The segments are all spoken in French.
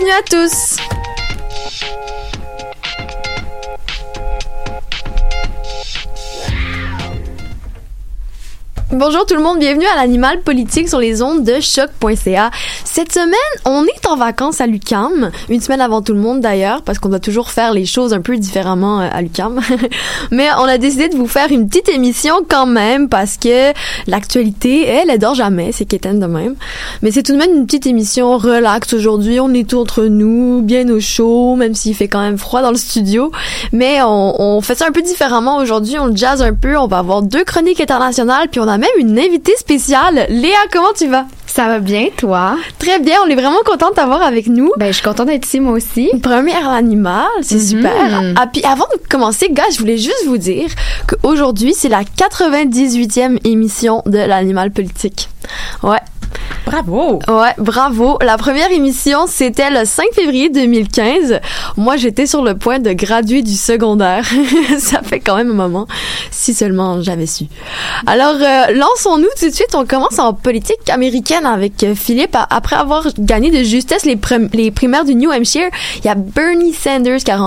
Bienvenue à tous. Bonjour tout le monde, bienvenue à l'animal politique sur les ondes de choc.ca. Cette semaine, on est en vacances à Lucam, une semaine avant tout le monde d'ailleurs, parce qu'on doit toujours faire les choses un peu différemment euh, à Lucam. Mais on a décidé de vous faire une petite émission quand même, parce que l'actualité, elle, elle dort jamais, c'est quétaine de même. Mais c'est tout de même une petite émission relax aujourd'hui, on est tout entre nous, bien au chaud, même s'il fait quand même froid dans le studio. Mais on, on fait ça un peu différemment aujourd'hui, on jazz un peu, on va avoir deux chroniques internationales, puis on a même une invitée spéciale. Léa, comment tu vas? Ça va bien, toi? Très bien, on est vraiment contente de t'avoir avec nous. Ben, je suis contente d'être ici, moi aussi. Première animal, c'est Mhm. super. Ah, puis avant de commencer, gars, je voulais juste vous dire qu'aujourd'hui, c'est la 98e émission de l'animal politique. Ouais. Bravo! Ouais, bravo. La première émission, c'était le 5 février 2015. Moi, j'étais sur le point de graduer du secondaire. Ça fait quand même un moment. Si seulement j'avais su. Alors, euh, lançons-nous tout de suite. On commence en politique américaine avec euh, Philippe. Après avoir gagné de justesse les, prim- les primaires du New Hampshire, il y a Bernie Sanders qui a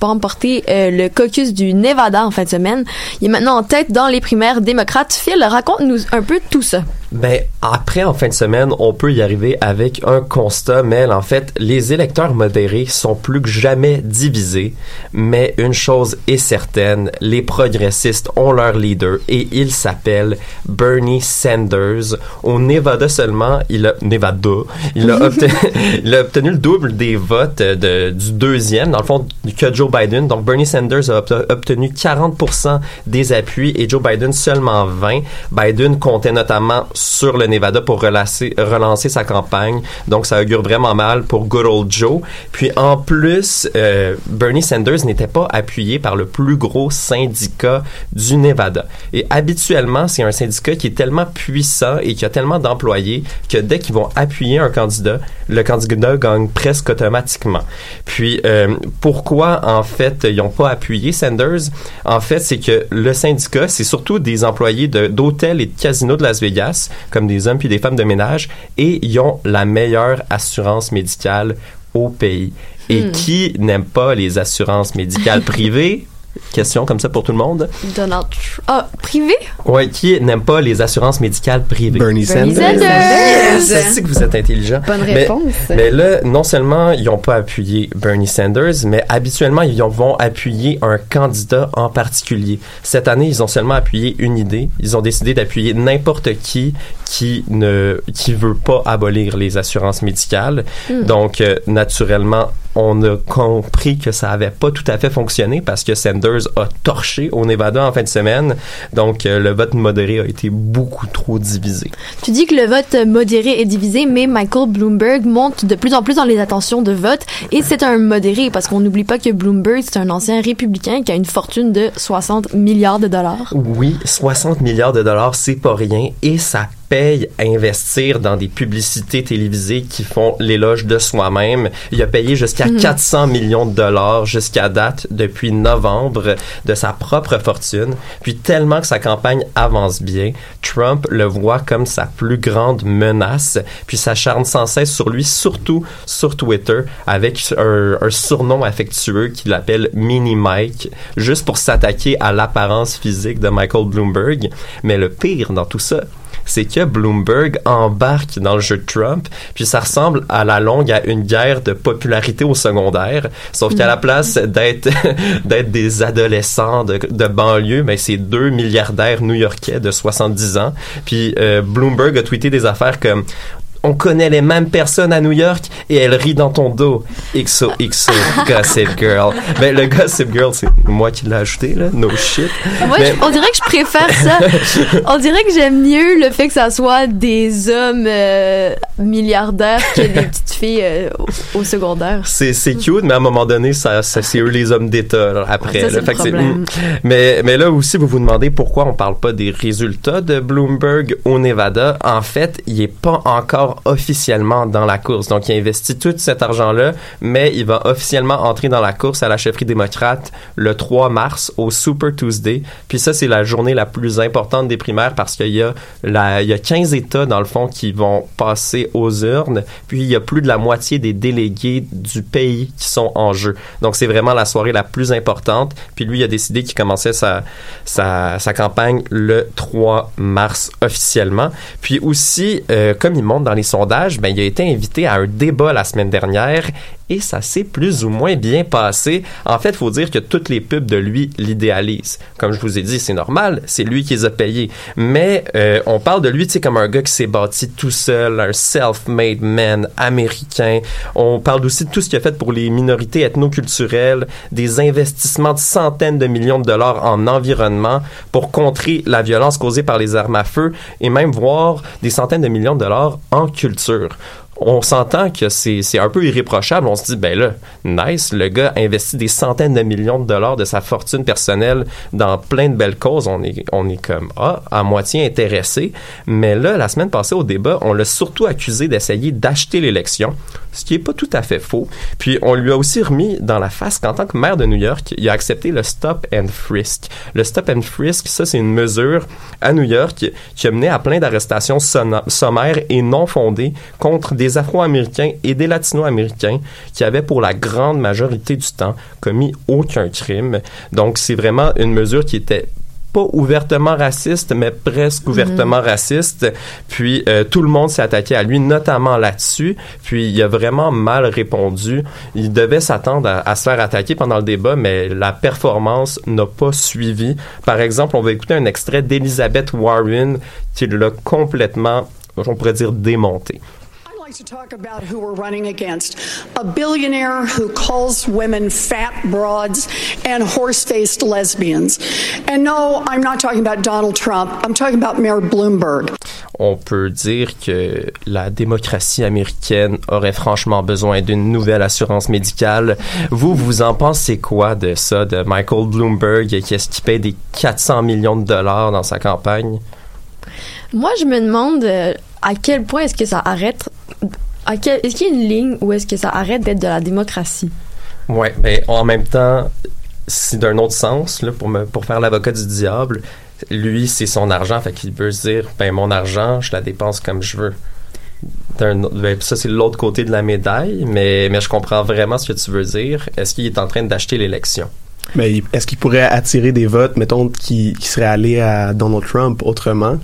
remporté euh, le caucus du Nevada en fin de semaine. Il est maintenant en tête dans les primaires démocrates. Phil, raconte-nous un peu tout ça. Ben, après, en fin de semaine, on peut y arriver avec un constat, Mel. En fait, les électeurs modérés sont plus que jamais divisés. Mais une chose est certaine, les progressistes ont leur leader et il s'appelle Bernie Sanders. Au Nevada seulement, il a, Nevada, il a, obtenu, il a obtenu le double des votes de, du deuxième, dans le fond, que Joe Biden. Donc, Bernie Sanders a obte- obtenu 40% des appuis et Joe Biden seulement 20. Biden comptait notamment sur le Nevada pour relancer, sa campagne. Donc, ça augure vraiment mal pour good old Joe. Puis, en plus, euh, Bernie Sanders n'était pas appuyé par le plus gros syndicat du Nevada. Et habituellement, c'est un syndicat qui est tellement puissant et qui a tellement d'employés que dès qu'ils vont appuyer un candidat, le candidat gagne presque automatiquement. Puis, euh, pourquoi, en fait, ils n'ont pas appuyé Sanders? En fait, c'est que le syndicat, c'est surtout des employés d'hôtels et de casinos de Las Vegas, comme des hommes puis des femmes de ménage, et ils ont la meilleure assurance médicale au pays. Et Hmm. qui n'aime pas les assurances médicales privées? Question comme ça pour tout le monde. Donald Trump. Ah, privé? Ouais, qui n'aime pas les assurances médicales privées? Bernie Bernie Sanders. Sanders. Je sais que vous êtes intelligent. Bonne Mais- réponse. Mais là, non seulement ils n'ont pas appuyé Bernie Sanders, mais habituellement, ils ont- vont appuyer un candidat en particulier. Cette année, ils ont seulement appuyé une idée. Ils ont décidé d'appuyer n'importe qui qui ne qui veut pas abolir les assurances médicales. Hmm. Donc, euh, naturellement, on a compris que ça avait pas tout à fait fonctionné parce que Sanders a torché au Nevada en fin de semaine. Donc, euh, le vote modéré a été beaucoup trop divisé. Tu dis que le vote modéré est divisé, mais Michael Bloomberg monte de plus en plus dans les attentions de vote et c'est un modéré parce qu'on n'oublie pas que Bloomberg, c'est un ancien républicain qui a une fortune de 60 milliards de dollars. Oui, 60 milliards de dollars, c'est pas rien et ça paye à investir dans des publicités télévisées qui font l'éloge de soi-même. Il a payé jusqu'à 400 millions de dollars jusqu'à date depuis novembre de sa propre fortune. Puis tellement que sa campagne avance bien, Trump le voit comme sa plus grande menace, puis s'acharne sans cesse sur lui, surtout sur Twitter, avec un, un surnom affectueux qu'il appelle Mini Mike, juste pour s'attaquer à l'apparence physique de Michael Bloomberg. Mais le pire dans tout ça, c'est que Bloomberg embarque dans le jeu de Trump, puis ça ressemble à la longue à une guerre de popularité au secondaire, sauf qu'à la place d'être d'être des adolescents de, de banlieue, mais c'est deux milliardaires new-yorkais de 70 ans. Puis euh, Bloomberg a tweeté des affaires comme on connaît les mêmes personnes à New York et elle rit dans ton dos. XOXO, Gossip Girl. Mais le Gossip Girl, c'est moi qui l'ai ajouté, là. No shit. Moi, Mais- je- on dirait que je préfère ça. on dirait que j'aime mieux le fait que ça soit des hommes euh, milliardaires que des petites filles euh, au, au secondaire. C'est, cute, mais à un moment donné, ça, ça, c'est eux les hommes d'État là, après. Ça, là. Fait que problème. mm. mais, mais là aussi, vous vous demandez pourquoi on parle pas des résultats de Bloomberg au Nevada. En fait, il est pas encore officiellement dans la course. Donc, il investit tout cet argent-là, mais il va officiellement entrer dans la course à la chefferie démocrate le 3 mars au Super Tuesday. Puis ça, c'est la journée la plus importante des primaires parce qu'il y a il y a 15 États, dans le fond, qui vont passer aux urnes. Puis il y a plus de la moitié des délégués du pays qui sont en jeu. Donc, c'est vraiment la soirée la plus importante. Puis lui, il a décidé qu'il commençait sa, sa, campagne le 3 mars officiellement. Puis aussi, euh, comme il montre dans les sondages, ben, il a été invité à un débat la semaine dernière et ça s'est plus ou moins bien passé. En fait, il faut dire que toutes les pubs de lui l'idéalisent. Comme je vous ai dit, c'est normal, c'est lui qui les a payés. Mais euh, on parle de lui, tu sais, comme un gars qui s'est bâti tout seul, un self-made man américain. On parle aussi de tout ce qu'il a fait pour les minorités ethnoculturelles, des investissements de centaines de millions de dollars en environnement pour contrer la violence causée par les armes à feu et même voir des centaines de millions de dollars en culture on s'entend que c'est, c'est un peu irréprochable. On se dit, ben là, nice, le gars investit des centaines de millions de dollars de sa fortune personnelle dans plein de belles causes. On est, on est comme, ah, à moitié intéressé. Mais là, la semaine passée au débat, on l'a surtout accusé d'essayer d'acheter l'élection, ce qui est pas tout à fait faux. Puis on lui a aussi remis dans la face qu'en tant que maire de New York, il a accepté le stop and frisk. Le stop and frisk, ça, c'est une mesure à New York qui a mené à plein d'arrestations sommaires et non fondées contre des Afro-Américains et des Latino-Américains qui avaient pour la grande majorité du temps commis aucun crime. Donc c'est vraiment une mesure qui était pas ouvertement raciste, mais presque mhm. ouvertement raciste. Puis euh, tout le monde s'est attaqué à lui, notamment là-dessus. Puis il a vraiment mal répondu. Il devait s'attendre à, à, se faire attaquer pendant le débat, mais la performance n'a pas suivi. Par exemple, on va écouter un extrait d'Elizabeth Warren qui l'a complètement, on pourrait dire, démonté. Like to talk about who we're running against. A billionaire who calls women fat broads and horse faced lesbians. And no, I'm not talking about Donald Trump. I'm talking about Mayor Bloomberg. On peut dire que la démocratie américaine aurait franchement besoin d'une nouvelle assurance médicale. Vous, vous en pensez quoi de ça, de Michael Bloomberg, qui est-ce qui paye des 400 millions de dollars dans sa campagne? Moi, je me demande euh, à quel point est-ce que ça arrête est-ce qu'il y a une ligne où est-ce que ça arrête d'être de la démocratie? Oui, mais en même temps, c'est d'un autre sens, là, pour, me, pour faire l'avocat du diable. Lui, c'est son argent, fait qu'il veut se dire, ben, mon argent, je la dépense comme je veux. Ben, ça, c'est l'autre côté de la médaille, mais, mais je comprends vraiment ce que tu veux dire. Est-ce qu'il est en train d'acheter l'élection? Mais est-ce qu'il pourrait attirer des votes, mettons, qui, qui seraient allés à Donald Trump autrement?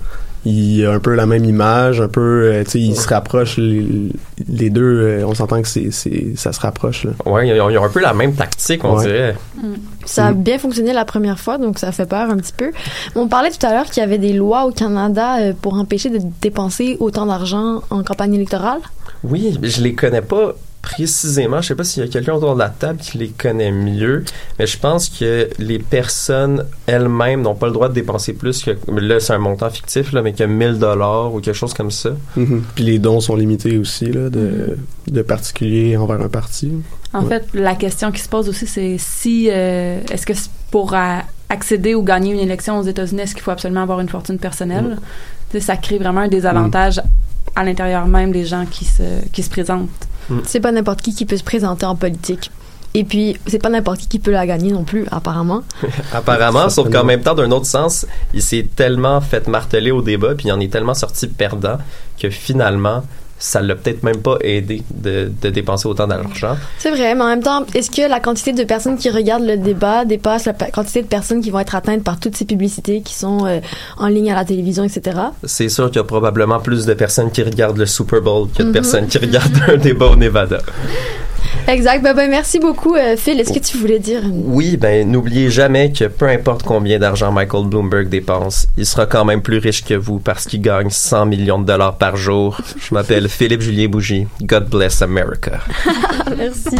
Il a un peu la même image, un peu, euh, tu sais, il se rapproche les, deux. Euh, on s'entend que c'est, ça se rapproche. Là. Ouais, ils ont, un peu la même tactique, on dirait. Mm. Ça a mm. bien fonctionné la première fois, donc ça fait peur un petit peu. On parlait tout à l'heure qu'il y avait des lois au Canada euh, pour empêcher de dépenser autant d'argent en campagne électorale. Oui, je les connais pas précisément, je sais pas s'il y a quelqu'un autour de la table qui les connaît mieux, mais je pense que les personnes elles-mêmes n'ont pas le droit de dépenser plus que là c'est un montant fictif là, mais que 1000 dollars ou quelque chose comme ça. Mm-hmm. Puis les dons sont limités aussi là, de, mm-hmm. de particuliers envers un parti. En fait, la question qui se pose aussi c'est si euh, est-ce que pour accéder ou gagner une élection aux États-Unis, est-ce qu'il faut absolument avoir une fortune personnelle? Mm. Ça crée vraiment un désavantage à l'intérieur même des gens qui se qui se présentent. C'est pas n'importe qui qui peut se présenter en politique. Et puis, c'est pas n'importe qui qui peut la gagner non plus, apparemment. apparemment, sauf qu'en même temps, d'un autre sens, il s'est tellement fait marteler au débat, puis il en est tellement sorti perdant que finalement, ça l'a peut-être même pas aidé de, de dépenser autant d'argent. C'est vrai, mais en même temps, est-ce que la quantité de personnes qui regardent le débat dépasse la quantité de personnes qui vont être atteintes par toutes ces publicités qui sont euh, en ligne à la télévision, etc.? C'est sûr qu'il y a probablement plus de personnes qui regardent le Super Bowl que de mm-hmm. personnes qui regardent un débat au Nevada. Exact. Ben, ben, merci beaucoup, euh, Phil. Est-ce que tu voulais dire? Oui, ben, n'oubliez jamais que peu importe combien d'argent Michael Bloomberg dépense, il sera quand même plus riche que vous parce qu'il gagne 100 millions de dollars par jour. Je m'appelle Philippe Julien Bougie. God bless America. merci.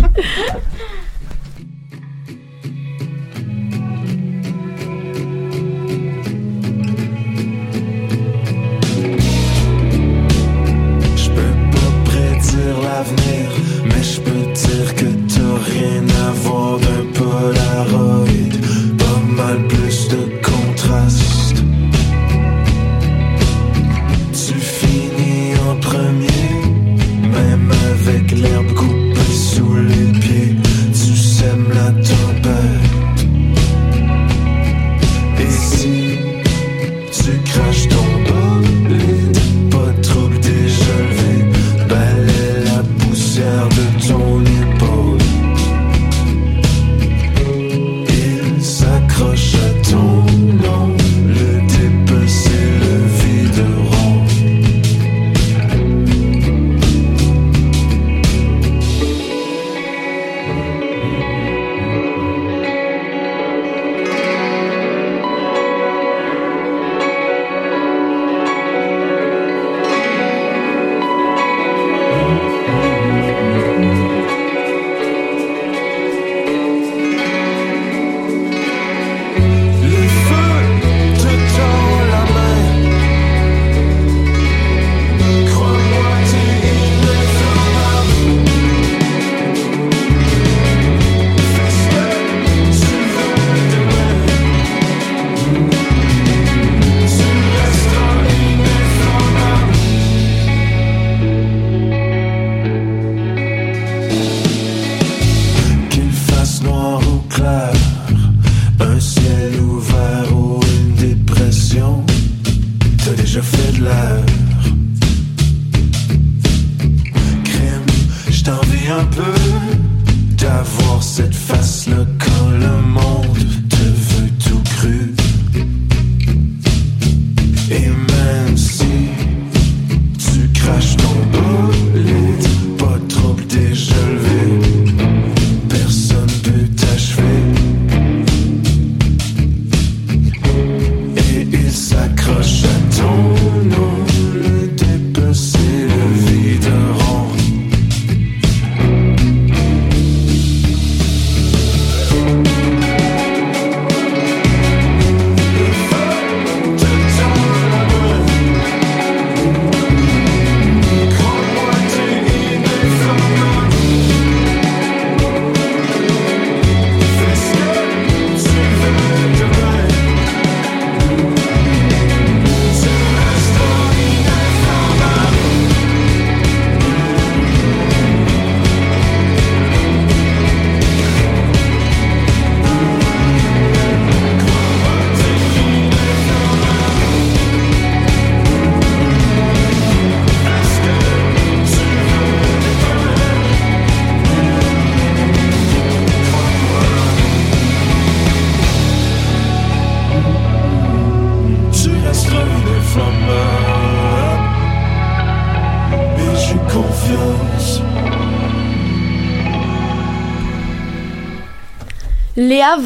Cette face-là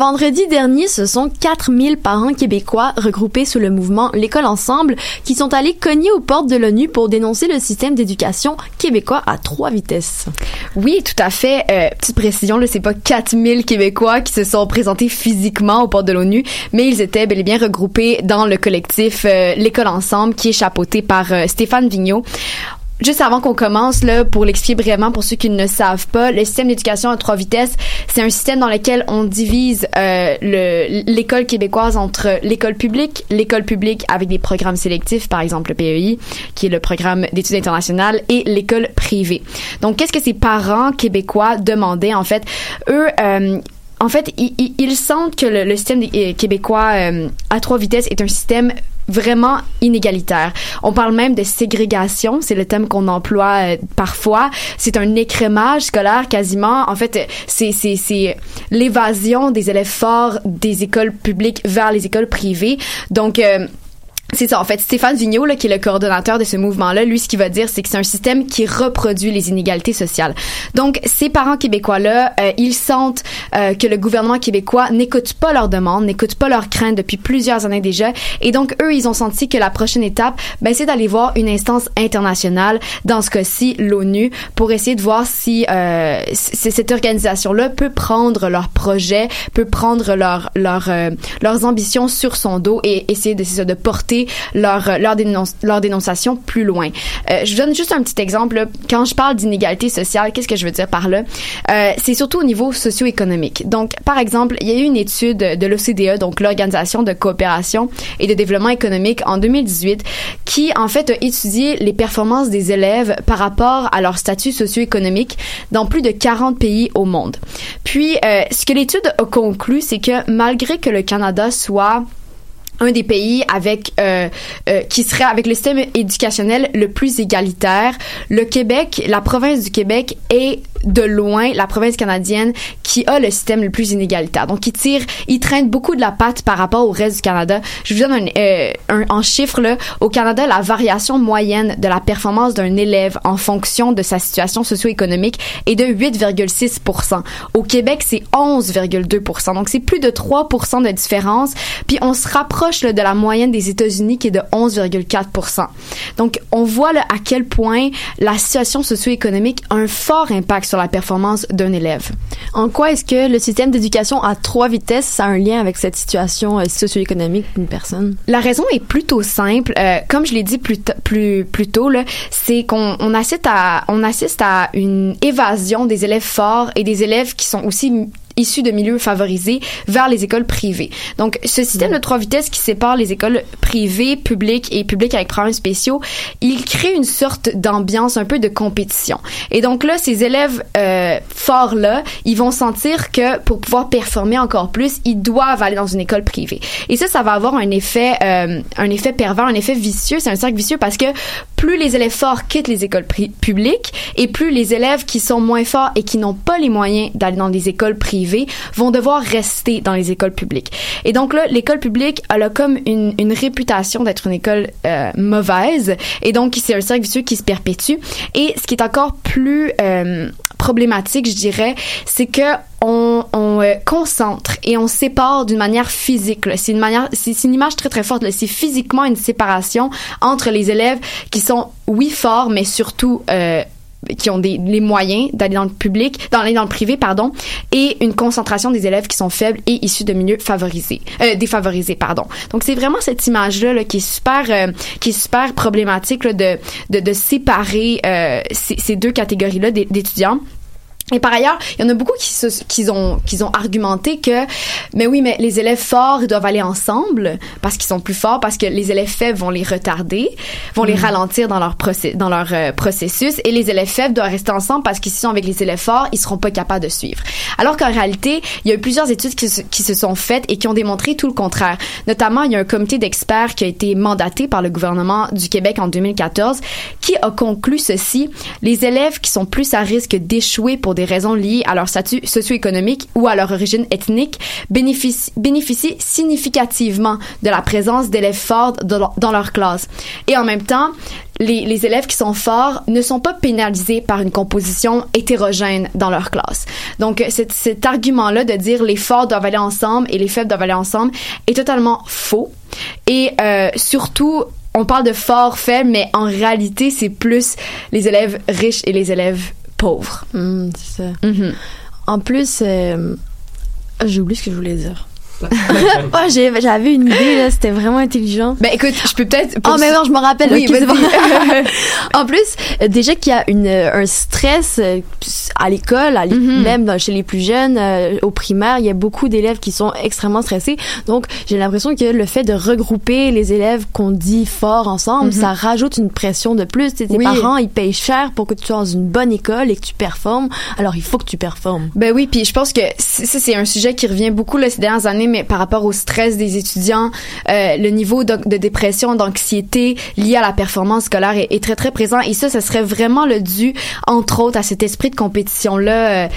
vendredi dernier, ce sont 4000 parents québécois regroupés sous le mouvement L'école ensemble qui sont allés cogner aux portes de l'ONU pour dénoncer le système d'éducation québécois à trois vitesses. Oui, tout à fait. Euh, petite précision, là, c'est pas 4000 Québécois qui se sont présentés physiquement aux portes de l'ONU, mais ils étaient bel et bien regroupés dans le collectif euh, L'école ensemble qui est chapeauté par euh, Stéphane Vigneault. Juste avant qu'on commence, là, pour l'expliquer brièvement pour ceux qui ne le savent pas, le système d'éducation à trois vitesses, c'est un système dans lequel on divise euh, le- l'école québécoise entre l'école publique, l'école publique avec des programmes sélectifs, par exemple le PEI, qui est le programme d'études internationales, et l'école privée. Donc, qu'est-ce que ces parents québécois demandaient, en fait? Eux, euh, en fait, ils, ils- sentent que le, le système euh, québécois euh, à trois vitesses est un système vraiment inégalitaire. On parle même de ségrégation, c'est le thème qu'on emploie euh, parfois. C'est un écrémage scolaire quasiment. En fait, c'est c'est c'est l'évasion des élèves forts des écoles publiques vers les écoles privées. Donc euh, c'est ça, en fait. Stéphane Vigneault, là, qui est le coordonnateur de ce mouvement-là, lui, ce qu'il va dire, c'est que c'est un système qui reproduit les inégalités sociales. Donc, ces parents québécois-là, euh, ils sentent euh, que le gouvernement québécois n'écoute pas leurs demandes, n'écoute pas leurs craintes depuis plusieurs années déjà. Et donc, eux, ils ont senti que la prochaine étape, ben, c'est d'aller voir une instance internationale, dans ce cas-ci, l'ONU, pour essayer de voir si euh, c- cette organisation-là peut prendre leur projet, peut prendre leur, leur, euh, leurs ambitions sur son dos et essayer de, de porter leur, leur, dénonce, leur dénonciation plus loin. Euh, je vous donne juste un petit exemple. Quand je parle d'inégalité sociale, qu'est-ce que je veux dire par là? Euh, c'est surtout au niveau socio-économique. Donc, par exemple, il y a eu une étude de l'OCDE, donc l'Organisation de coopération et de développement économique en 2018, qui en fait a étudié les performances des élèves par rapport à leur statut socio-économique dans plus de 40 pays au monde. Puis, euh, ce que l'étude a conclu, c'est que malgré que le Canada soit un des pays avec euh, euh, qui serait avec le système éducationnel le plus égalitaire. Le Québec, la province du Québec est de loin la province canadienne qui a le système le plus inégalitaire. Donc, il tire, il traîne beaucoup de la patte par rapport au reste du Canada. Je vous donne un, euh, un en chiffre là. Au Canada, la variation moyenne de la performance d'un élève en fonction de sa situation socio-économique est de 8,6 Au Québec, c'est 11,2 Donc, c'est plus de 3 de différence. Puis, on se rapproche de la moyenne des États-Unis qui est de 11,4 Donc, on voit à quel point la situation socio-économique a un fort impact sur la performance d'un élève. En quoi est-ce que le système d'éducation à trois vitesses a un lien avec cette situation euh, socio-économique d'une personne? La raison est plutôt simple. Euh, comme je l'ai dit plus, plus, plus tôt, c'est qu'on on assiste, assiste à une évasion des élèves forts et des élèves qui sont aussi issus de milieux favorisés vers les écoles privées. Donc, ce système de trois vitesses qui sépare les écoles privées, publiques et publiques avec programmes spéciaux, il crée une sorte d'ambiance un peu de compétition. Et donc là, ces élèves euh, forts-là, ils vont sentir que pour pouvoir performer encore plus, ils doivent aller dans une école privée. Et ça, ça va avoir un effet, euh, un effet pervers, un effet vicieux. C'est un cercle vicieux parce que plus les élèves forts quittent les écoles publiques et plus les élèves qui sont moins forts et qui n'ont pas les moyens d'aller dans des écoles privées vont devoir rester dans les écoles publiques. Et donc là, l'école publique, a comme une, une réputation d'être une école euh, mauvaise et donc c'est un cercle vicieux qui se perpétue. Et ce qui est encore plus euh, problématique, je dirais, c'est que on, on euh, concentre et on sépare d'une manière physique. là. C'est une manière, c'est une image très très forte. là. C'est physiquement une séparation entre les élèves qui sont oui forts, mais surtout euh, qui ont des, les moyens d'aller dans le public, d'aller dans le privé, pardon, et une concentration des élèves qui sont faibles et issus de milieux favorisés, euh, défavorisés, pardon. Donc c'est vraiment cette image-là là, qui est super, euh, qui est super problématique là, de, de, de séparer euh, ces, ces deux catégories-là d'é- d'étudiants. Et par ailleurs, il y en a beaucoup qui, se, qui, ont, qui ont argumenté que, mais oui, mais les élèves forts ils doivent aller ensemble parce qu'ils sont plus forts, parce que les élèves faibles vont les retarder, vont les ralentir dans leur, procé- dans leur euh, processus, et les élèves faibles doivent rester ensemble parce qu'ils sont avec les élèves forts, ils seront pas capables de suivre. Alors qu'en réalité, il y a eu plusieurs études qui se, qui se sont faites et qui ont démontré tout le contraire. Notamment, il y a un comité d'experts qui a été mandaté par le gouvernement du Québec en 2014 qui a conclu ceci. Les élèves qui sont plus à risque d'échouer pour des raisons liées à leur statut socio-économique ou à leur origine ethnique bénéficient, significativement de la présence d'élèves forts dans leur, classe. Et en même temps, les, les élèves qui sont forts ne sont pas pénalisés par une composition hétérogène dans leur classe. Donc, cet, cet argument-là de dire les forts doivent aller ensemble et les faibles doivent aller ensemble est totalement faux. Et euh, surtout, on parle de forts, faibles, mais en réalité, c'est plus les élèves riches et les élèves pauvres. Hmm, c'est ça. Mhm. En plus, euh, j'ai oublié ce que je voulais dire. J'avais une idée, là, c'était vraiment intelligent. Ben écoute, je peux peut-être... Oh, mais non, je me rappelle. Oui, en plus, déjà qu'il y a une, un stress euh, à l'école, Mhm. même dans- chez les plus jeunes, euh, au primaire, il y a beaucoup d'élèves qui sont extrêmement stressés. Donc, j'ai l'impression que le fait de regrouper les élèves qu'on dit fort ensemble, Mhm. ça rajoute une pression de plus. Tes Oui. parents, ils payent cher pour que tu sois dans une bonne école et que tu performes. Alors, il faut que tu performes. Ben oui, puis je pense que ça c'est un sujet qui revient beaucoup là, ces dernières années, mais par rapport au stress des étudiants, euh, le niveau de, de dépression, d'anxiété lié à la performance scolaire est, est très très présent. Et ça, ça serait vraiment le dû, entre autres, à cet esprit de compétition là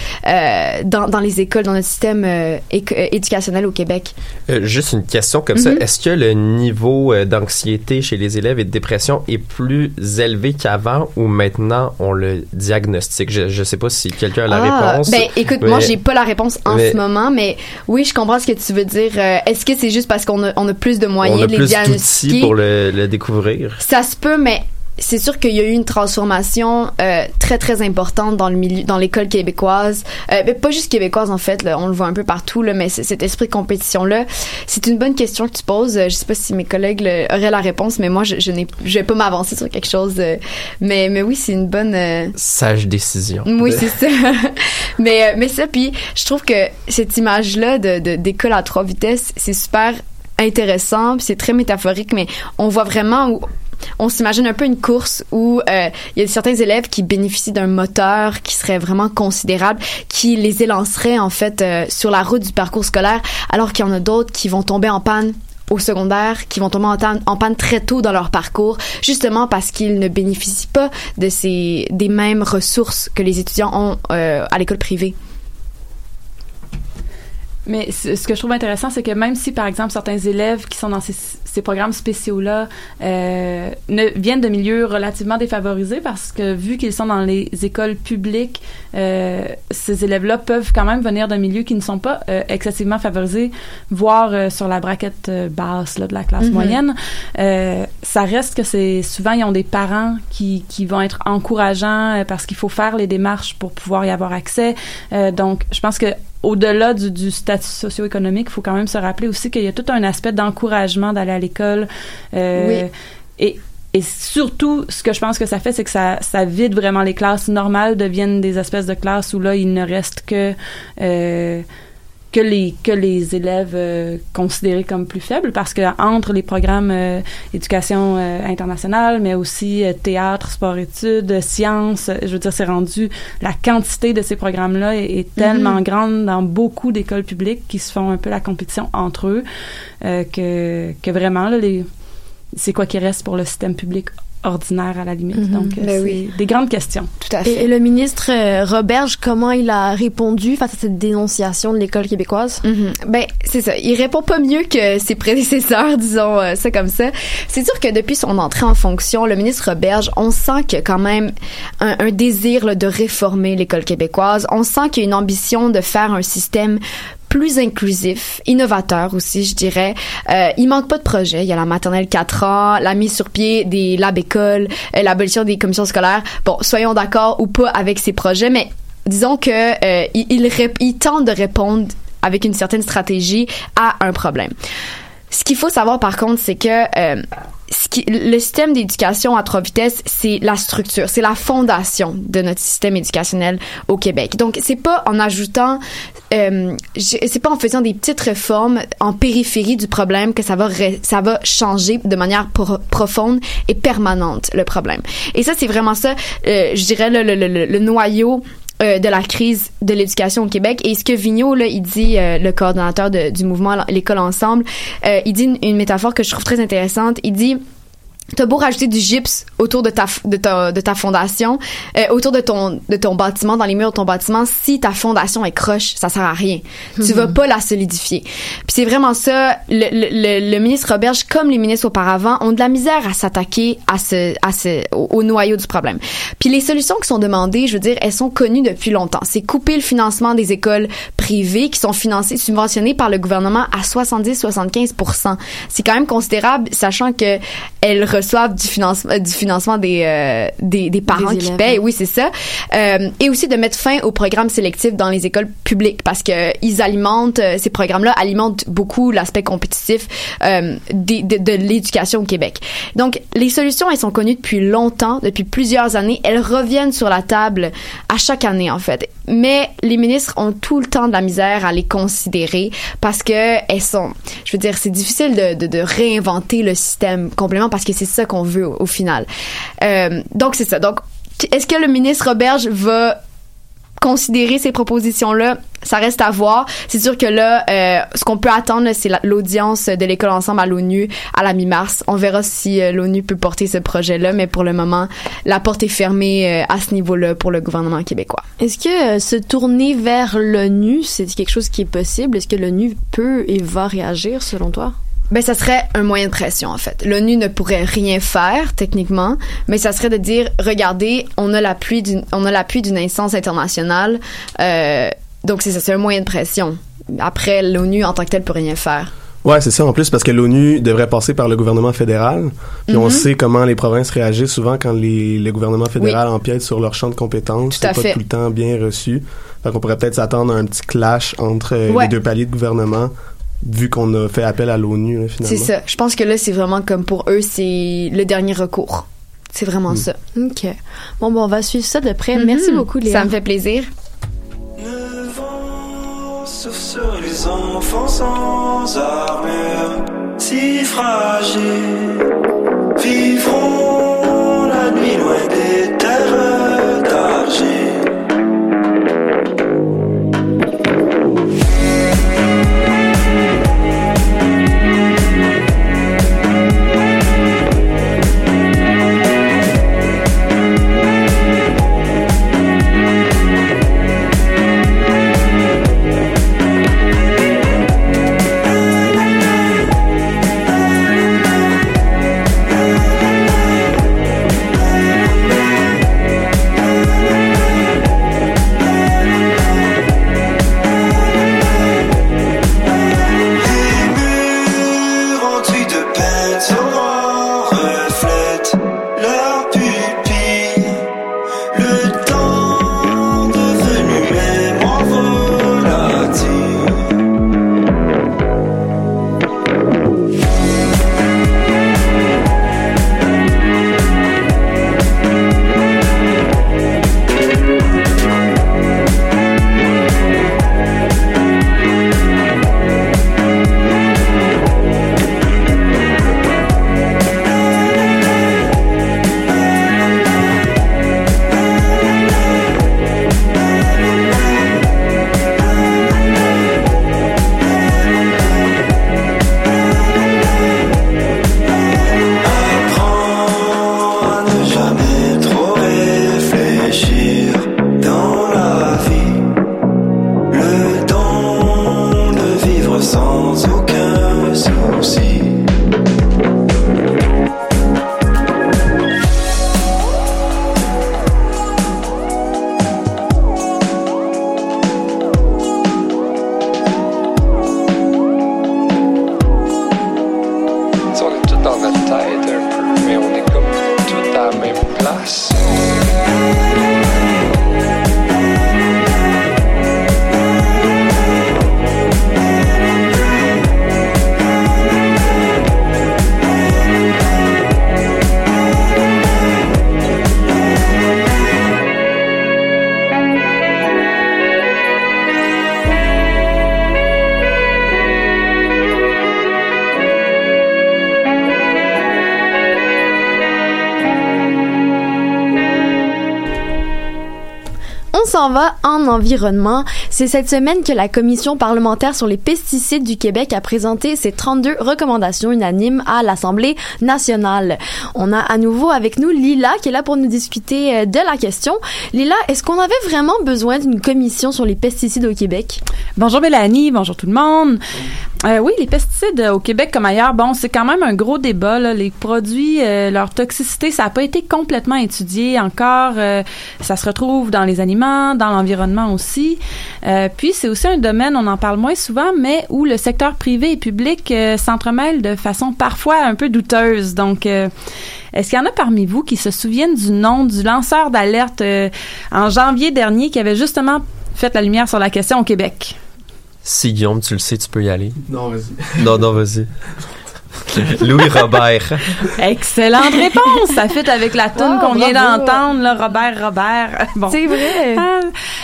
dans, dans les écoles, dans notre système euh, euh, éducationnel au Québec. Euh, juste une question comme ça. Mhm. Est-ce que le niveau euh, d'anxiété chez les élèves et de dépression est plus élevé qu'avant ou maintenant on le diagnostique? Je, je sais pas si quelqu'un a la Ah, réponse. Ben, écoute, mais- moi, j'ai pas la réponse en mais- ce moment, mais oui, je comprends ce que tu veux dire. Euh, Est-ce que c'est juste parce qu'on a, on a plus de moyens on a de les plus diagnostiquer? pour le, le découvrir? Ça se peut, mais c'est sûr qu'il y a eu une transformation euh, très très importante dans le milieu, dans l'école québécoise. Euh, mais pas juste québécoise en fait, là, on le voit un peu partout là, mais cet esprit de compétition là, c'est une bonne question que tu poses. Euh, Je sais pas si mes collègues là, auraient la réponse, mais moi je, je n'ai, je vais pas m'avancer sur quelque chose. euh, mais mais oui, c'est une bonne. Sage décision. oui, c'est ça. mais, mais ça, puis je trouve que cette image-là de, de, d'école à trois vitesses, c'est super intéressant, c'est très métaphorique, mais on voit vraiment où on s'imagine un peu une course où euh, il y a certains élèves qui bénéficient d'un moteur qui serait vraiment considérable, qui les élancerait en fait euh, sur la route du parcours scolaire, alors qu'il y en a d'autres qui vont tomber en panne au secondaire, qui vont tomber en, en panne très tôt dans leur parcours, justement parce qu'ils ne bénéficient pas de ces des mêmes ressources que les étudiants ont euh, à l'école privée. Mais ce que je trouve intéressant, c'est que même si, par exemple, certains élèves qui sont dans ces, ces programmes spéciaux-là euh, ne viennent de milieux relativement défavorisés, parce que vu qu'ils sont dans les écoles publiques, euh, ces élèves-là peuvent quand même venir d'un milieu qui ne sont pas euh, excessivement favorisés, voire sur la braquette basse là, de la classe Mhm. moyenne. Ça reste que c'est souvent ils ont des parents qui, qui vont être encourageants parce qu'il faut faire les démarches pour pouvoir y avoir accès. Donc, je pense que au-delà du, du statut socio-économique, il faut quand même se rappeler aussi qu'il y a tout un aspect d'encouragement d'aller à l'école. Euh, Oui. Et, et surtout, ce que je pense que ça fait, c'est que ça, ça vide vraiment les classes normales, deviennent des espèces de classes où là, il ne reste que... euh, que les que les élèves euh, considérés comme plus faibles parce que entre les programmes euh, éducation euh, internationale mais aussi euh, théâtre sport études sciences je veux dire c'est rendu la quantité de ces programmes là est, est tellement grande dans beaucoup d'écoles publiques qui se font un peu la compétition entre eux euh, que que vraiment là, les c'est quoi qui reste pour le système public ordinaire à la limite. Mhm. Donc, Ben c'est oui. des grandes questions. Tout à Et, fait. et le ministre euh, Roberge, comment il a répondu face à cette dénonciation de l'école québécoise? Mhm. Ben, c'est ça. Il répond pas mieux que ses prédécesseurs, disons euh, ça comme ça. C'est sûr que depuis son entrée en fonction, le ministre Roberge, on sent qu'il y a quand même un, un désir là, de réformer l'école québécoise. On sent qu'il y a une ambition de faire un système plus inclusif, innovateur aussi, je dirais. Euh, il manque pas de projets. Il y a la maternelle 4 ans, la mise sur pied des labs écoles, euh, l'abolition des commissions scolaires. Bon, soyons d'accord ou pas avec ces projets, mais disons que euh, il, il, il tente de répondre avec une certaine stratégie à un problème. Ce qu'il faut savoir par contre, c'est que euh, ce qui, le système d'éducation à trois vitesses, c'est la structure, c'est la fondation de notre système éducationnel au Québec. Donc, c'est pas en ajoutant, euh, c'est pas en faisant des petites réformes en périphérie du problème que ça va, ça va changer de manière pro- profonde et permanente le problème. Et ça, c'est vraiment ça, euh, je dirais le, le, le, le noyau euh, de la crise de l'éducation au Québec. Et ce que Vigneault, là, il dit, euh, le coordonnateur du mouvement L'école ensemble, euh, il dit une métaphore que je trouve très intéressante. Il dit T'as beau rajouter du gypse autour de ta de ta, de ta fondation, euh, autour de ton de ton bâtiment, dans les murs de ton bâtiment, si ta fondation est croche, ça sert à rien. Tu vas pas la solidifier. Puis c'est vraiment ça. Le, le, le, le ministre Roberge, comme les ministres auparavant, ont de la misère à s'attaquer à ce à ce au, au noyau du problème. Puis les solutions qui sont demandées, je veux dire, elles sont connues depuis longtemps. C'est couper le financement des écoles privées qui sont financées, subventionnées par le gouvernement à 70-75% C'est quand même considérable, sachant que elles reçoivent du financement du financement des euh, des, des parents Des qui payent. Oui, c'est ça. Euh, et aussi de mettre fin aux programmes sélectifs dans les écoles publiques parce que ils alimentent euh, ces programmes-là alimentent beaucoup l'aspect compétitif euh, de, de l'éducation au Québec. Donc les solutions elles sont connues depuis longtemps, depuis plusieurs années. Elles reviennent sur la table à chaque année en fait. Mais les ministres ont tout le temps de la misère à les considérer parce que elles sont, je veux dire, c'est difficile de, de, de réinventer le système complètement parce que c'est ça qu'on veut au, final. Euh, donc c'est ça. Donc est-ce que le ministre Roberge va considérer ces propositions-là, ça reste à voir. C'est sûr que là, euh, ce qu'on peut attendre, c'est la- l'audience de l'école ensemble à l'ONU à la mi-mars. On verra si euh, l'ONU peut porter ce projet-là, mais pour le moment, la porte est fermée à ce niveau-là pour le gouvernement québécois. Est-ce que se tourner vers l'ONU, c'est quelque chose qui est possible? Est-ce que l'ONU peut et va réagir selon toi? Ben, ça serait un moyen de pression, en fait. L'ONU ne pourrait rien faire, techniquement, mais ça serait de dire, regardez, on a l'appui d'une, on a l'appui d'une instance internationale, euh, donc c'est ça, c'est un moyen de pression. Après, l'ONU, en tant que telle, peut rien faire. Ouais, c'est ça en plus parce que l'ONU devrait passer par le gouvernement fédéral. Puis on Mhm. sait comment les provinces réagissent souvent quand les, le gouvernement fédéral empiète sur leur champ de compétences. Tout à C'est pas fait. tout le temps bien reçu. Fait qu'on pourrait peut-être s'attendre à un petit clash entre euh, Ouais. les deux paliers de gouvernement vu qu'on a fait appel à l'ONU là, finalement. C'est ça. Je pense que là, c'est vraiment comme pour eux, c'est le dernier recours. C'est vraiment Mm. ça. OK. Bon, bon, on va suivre ça de près. Mhm. Merci beaucoup, Léa. Ça me fait plaisir. Le vent souffle sur les enfants sans armure, si fragiles, vivront la nuit loin des terres d'argile. Va en environnement. C'est cette semaine que la Commission parlementaire sur les pesticides du Québec a présenté ses 32 recommandations unanimes à l'Assemblée nationale. On a à nouveau avec nous Lila qui est là pour nous discuter euh, de la question. Lila, est-ce qu'on avait vraiment besoin d'une commission sur les pesticides au Québec? Bonjour Mélanie, bonjour tout le monde. Euh, oui, les pesticides euh, au Québec comme ailleurs, bon, c'est quand même un gros débat. Là. Les produits, euh, leur toxicité, ça n'a pas été complètement étudié encore. Euh, ça se retrouve dans les aliments, dans l'environnement aussi. Puis c'est aussi un domaine, on en parle moins souvent, mais où le secteur privé et public s'entremêlent de façon parfois un peu douteuse. Donc, est-ce qu'il y en a parmi vous qui se souviennent du nom du lanceur d'alerte en janvier dernier qui avait justement fait la lumière sur la question au Québec? Si Guillaume, tu le sais, tu peux y aller. Non, vas-y. Non, non, vas-y. Louis Robert. Excellente réponse! Ça fit avec la tune Wow, qu'on vient d'entendre, là, Robert, Robert. Bon. C'est vrai. Ah,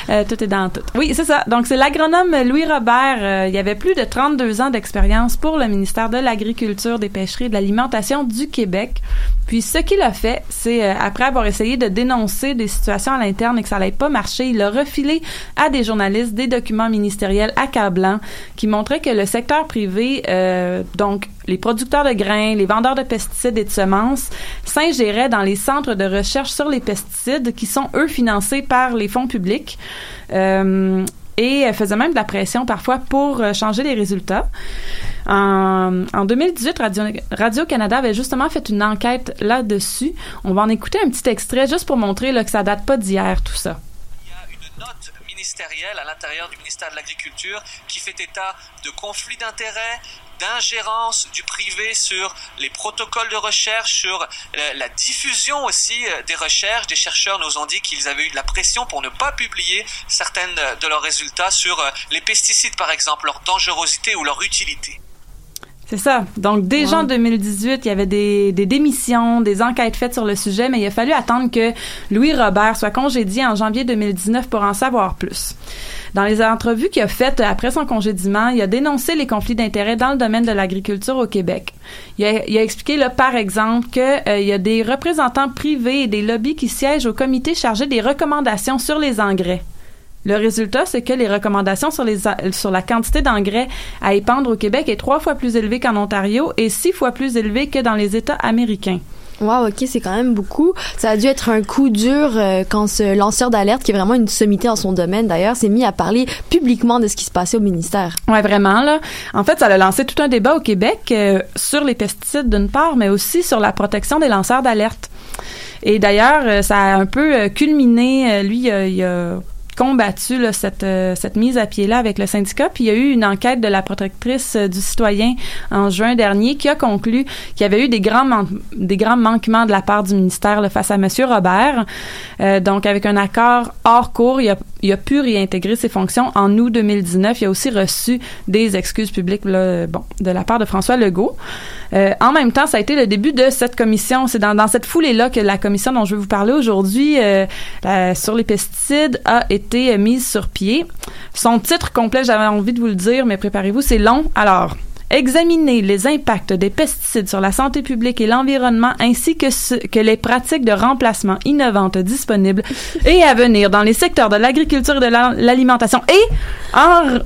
euh, tout est dans tout. Oui, c'est ça. Donc, c'est l'agronome Louis Robert. Euh, il y avait plus de 32 ans d'expérience pour le ministère de l'Agriculture, des Pêcheries et de l'Alimentation du Québec. Puis, ce qu'il a fait, c'est, euh, après avoir essayé de dénoncer des situations à l'interne et que ça n'allait pas marcher, il a refilé à des journalistes des documents ministériels accablants qui montraient que le secteur privé, euh, donc les producteurs de grains, les vendeurs de pesticides et de semences, s'ingéraient dans les centres de recherche sur les pesticides qui sont, eux, financés par les fonds publics. Euh, et faisait même de la pression parfois pour euh, changer les résultats. En, en 2018, Radio- Radio-Canada avait justement fait une enquête là-dessus. On va en écouter un petit extrait juste pour montrer que ça date pas d'hier, tout ça. Il y a une note ministérielle à l'intérieur du ministère de l'Agriculture qui fait état de conflits d'intérêts, d'ingérence du privé sur les protocoles de recherche, sur la diffusion aussi euh, des recherches. Des chercheurs nous ont dit qu'ils avaient eu de la pression pour ne pas publier certaines de leurs résultats sur euh, les pesticides, par exemple, leur dangerosité ou leur utilité. C'est ça. Donc, déjà en 2018, il y avait des, des démissions, des enquêtes faites sur le sujet, mais il a fallu attendre que Louis Robert soit congédié en janvier 2019 pour en savoir plus. Dans les entrevues qu'il a faites après son congédiement, il a dénoncé les conflits d'intérêts dans le domaine de l'agriculture au Québec. Il a, expliqué, par exemple, que euh, y a des représentants privés et des lobbies qui siègent au comité chargé des recommandations sur les engrais. Le résultat, c'est que les recommandations sur, sur la quantité d'engrais à épandre au Québec est trois fois plus élevée qu'en Ontario et six fois plus élevée que dans les États américains. Wow, ok, c'est quand même beaucoup. Ça a dû être un coup dur euh, quand ce lanceur d'alerte, qui est vraiment une sommité en son domaine d'ailleurs, s'est mis à parler publiquement de ce qui se passait au ministère. Ouais, vraiment là. En fait, ça a lancé tout un débat au Québec euh, sur les pesticides d'une part, mais aussi sur la protection des lanceurs d'alerte. Et d'ailleurs, euh, ça a un peu euh, culminé. euh, lui, il a, il a combattu euh, cette mise à pied-là avec le syndicat. Puis il y a eu une enquête de la protectrice euh, du citoyen en juin dernier qui a conclu qu'il y avait eu des grands, des grands manquements de la part du ministère face à Monsieur Robert. Euh, donc, avec un accord hors cours, il a, il a pu réintégrer ses fonctions en août 2019. Il a aussi reçu des excuses publiques là, bon, de la part de François Legault. Euh, en même temps, ça a été le début de cette commission. C'est dans, dans cette foulée-là que la commission dont je vais vous parler aujourd'hui euh, sur les pesticides a été mise sur pied. Son titre complet, j'avais envie de vous le dire, mais préparez-vous, c'est long. Alors, examiner les impacts des pesticides sur la santé publique et l'environnement ainsi que, ce- que les pratiques de remplacement innovantes disponibles et à venir dans les secteurs de l'agriculture et de la- l'alimentation et en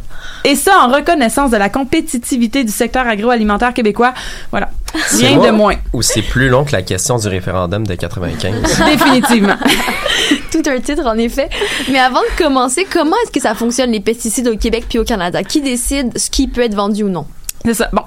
et ça en reconnaissance de la compétitivité du secteur agroalimentaire québécois. Voilà. C'est Rien de moins. Ou c'est plus long que la question du référendum de 95. Définitivement. Tout un titre, en effet. Mais avant de commencer, comment est-ce que ça fonctionne, les pesticides au Québec puis au Canada? Qui décide ce qui peut être vendu ou non? Bon.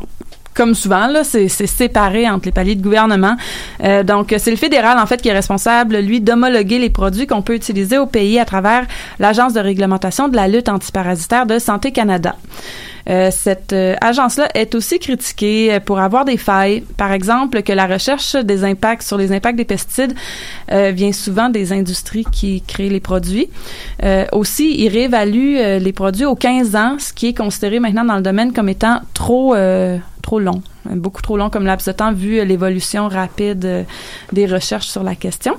Comme souvent, là, c'est c'est séparé entre les paliers de gouvernement. Euh, donc, c'est le fédéral, en fait, qui est responsable, lui, d'homologuer les produits qu'on peut utiliser au pays à travers l'Agence de réglementation de la lutte antiparasitaire de Santé Canada. Euh, cette euh, agence-là est aussi critiquée euh, pour avoir des failles. Par exemple, que la recherche des impacts sur les impacts des pesticides vient souvent des industries qui créent les produits. Aussi, il réévalue euh, les produits aux 15 ans, ce qui est considéré maintenant dans le domaine comme étant trop trop long, beaucoup trop long comme laps de temps vu l'évolution rapide euh, des recherches sur la question.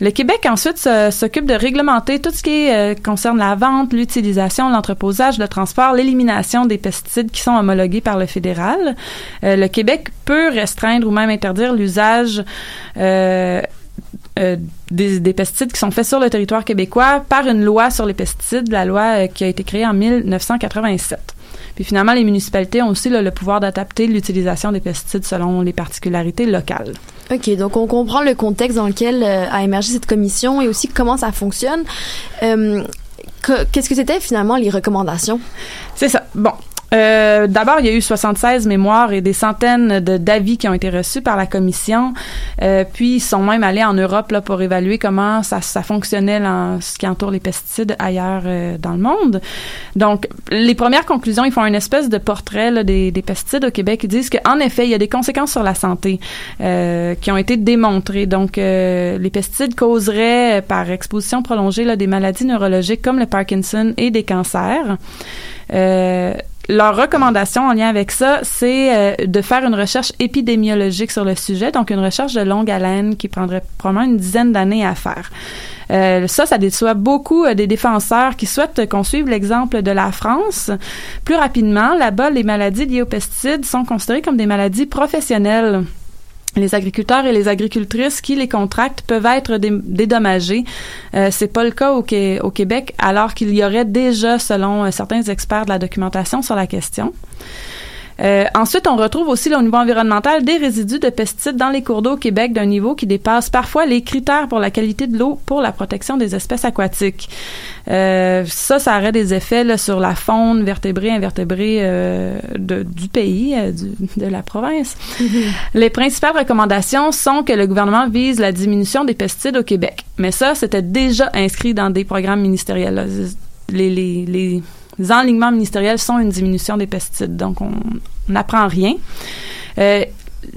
Le Québec ensuite s'occupe de réglementer tout ce qui euh, concerne la vente, l'utilisation, l'entreposage, le transport, l'élimination des pesticides qui sont homologués par le fédéral. Euh, le Québec peut restreindre ou même interdire l'usage des, des pesticides qui sont faits sur le territoire québécois par une loi sur les pesticides, la loi qui a été créée en 1987. Puis finalement, les municipalités ont aussi là, le pouvoir d'adapter l'utilisation des pesticides selon les particularités locales. OK, donc on comprend le contexte dans lequel euh, a émergé cette commission et aussi comment ça fonctionne. Euh, que- Qu'est-ce que c'était finalement les recommandations? C'est ça. Bon. Euh, D'abord, il y a eu 76 mémoires et des centaines d'avis qui ont été reçus par la commission. Euh, puis, ils sont même allés en Europe là, pour évaluer comment ça, ça fonctionnait en ce qui entoure les pesticides ailleurs euh, dans le monde. Donc, les premières conclusions, ils font une espèce de portrait là, des, des pesticides au Québec. Ils disent qu'en effet, il y a des conséquences sur la santé euh, qui ont été démontrées. Donc, euh, les pesticides causeraient, par exposition prolongée, là, des maladies neurologiques comme le Parkinson et des cancers. Euh, leur recommandation en lien avec ça, c'est euh, de faire une recherche épidémiologique sur le sujet, donc une recherche de longue haleine qui prendrait probablement une dizaine d'années à faire. Euh, ça, ça déçoit beaucoup euh, des défenseurs qui souhaitent qu'on suive l'exemple de la France. Plus rapidement, là-bas, les maladies liées aux pesticides sont considérées comme des maladies professionnelles. Les agriculteurs et les agricultrices qui les contractent peuvent être dé- dédommagés. Euh, c'est pas le cas au Québec, alors qu'il y aurait déjà, selon euh, certains experts, de la documentation sur la question. Euh, ensuite, on retrouve aussi là, au niveau environnemental des résidus de pesticides dans les cours d'eau au Québec d'un niveau qui dépasse parfois les critères pour la qualité de l'eau pour la protection des espèces aquatiques. Euh, ça, ça aurait des effets là, sur la faune vertébrée, invertébrée euh, de- du pays, euh, du- de la province. Les principales recommandations sont que le gouvernement vise la diminution des pesticides au Québec. Mais ça, c'était déjà inscrit dans des programmes ministériels. là. Les, les, les enlignements ministériels sont une diminution des pesticides. Donc, on n'apprend rien. Euh,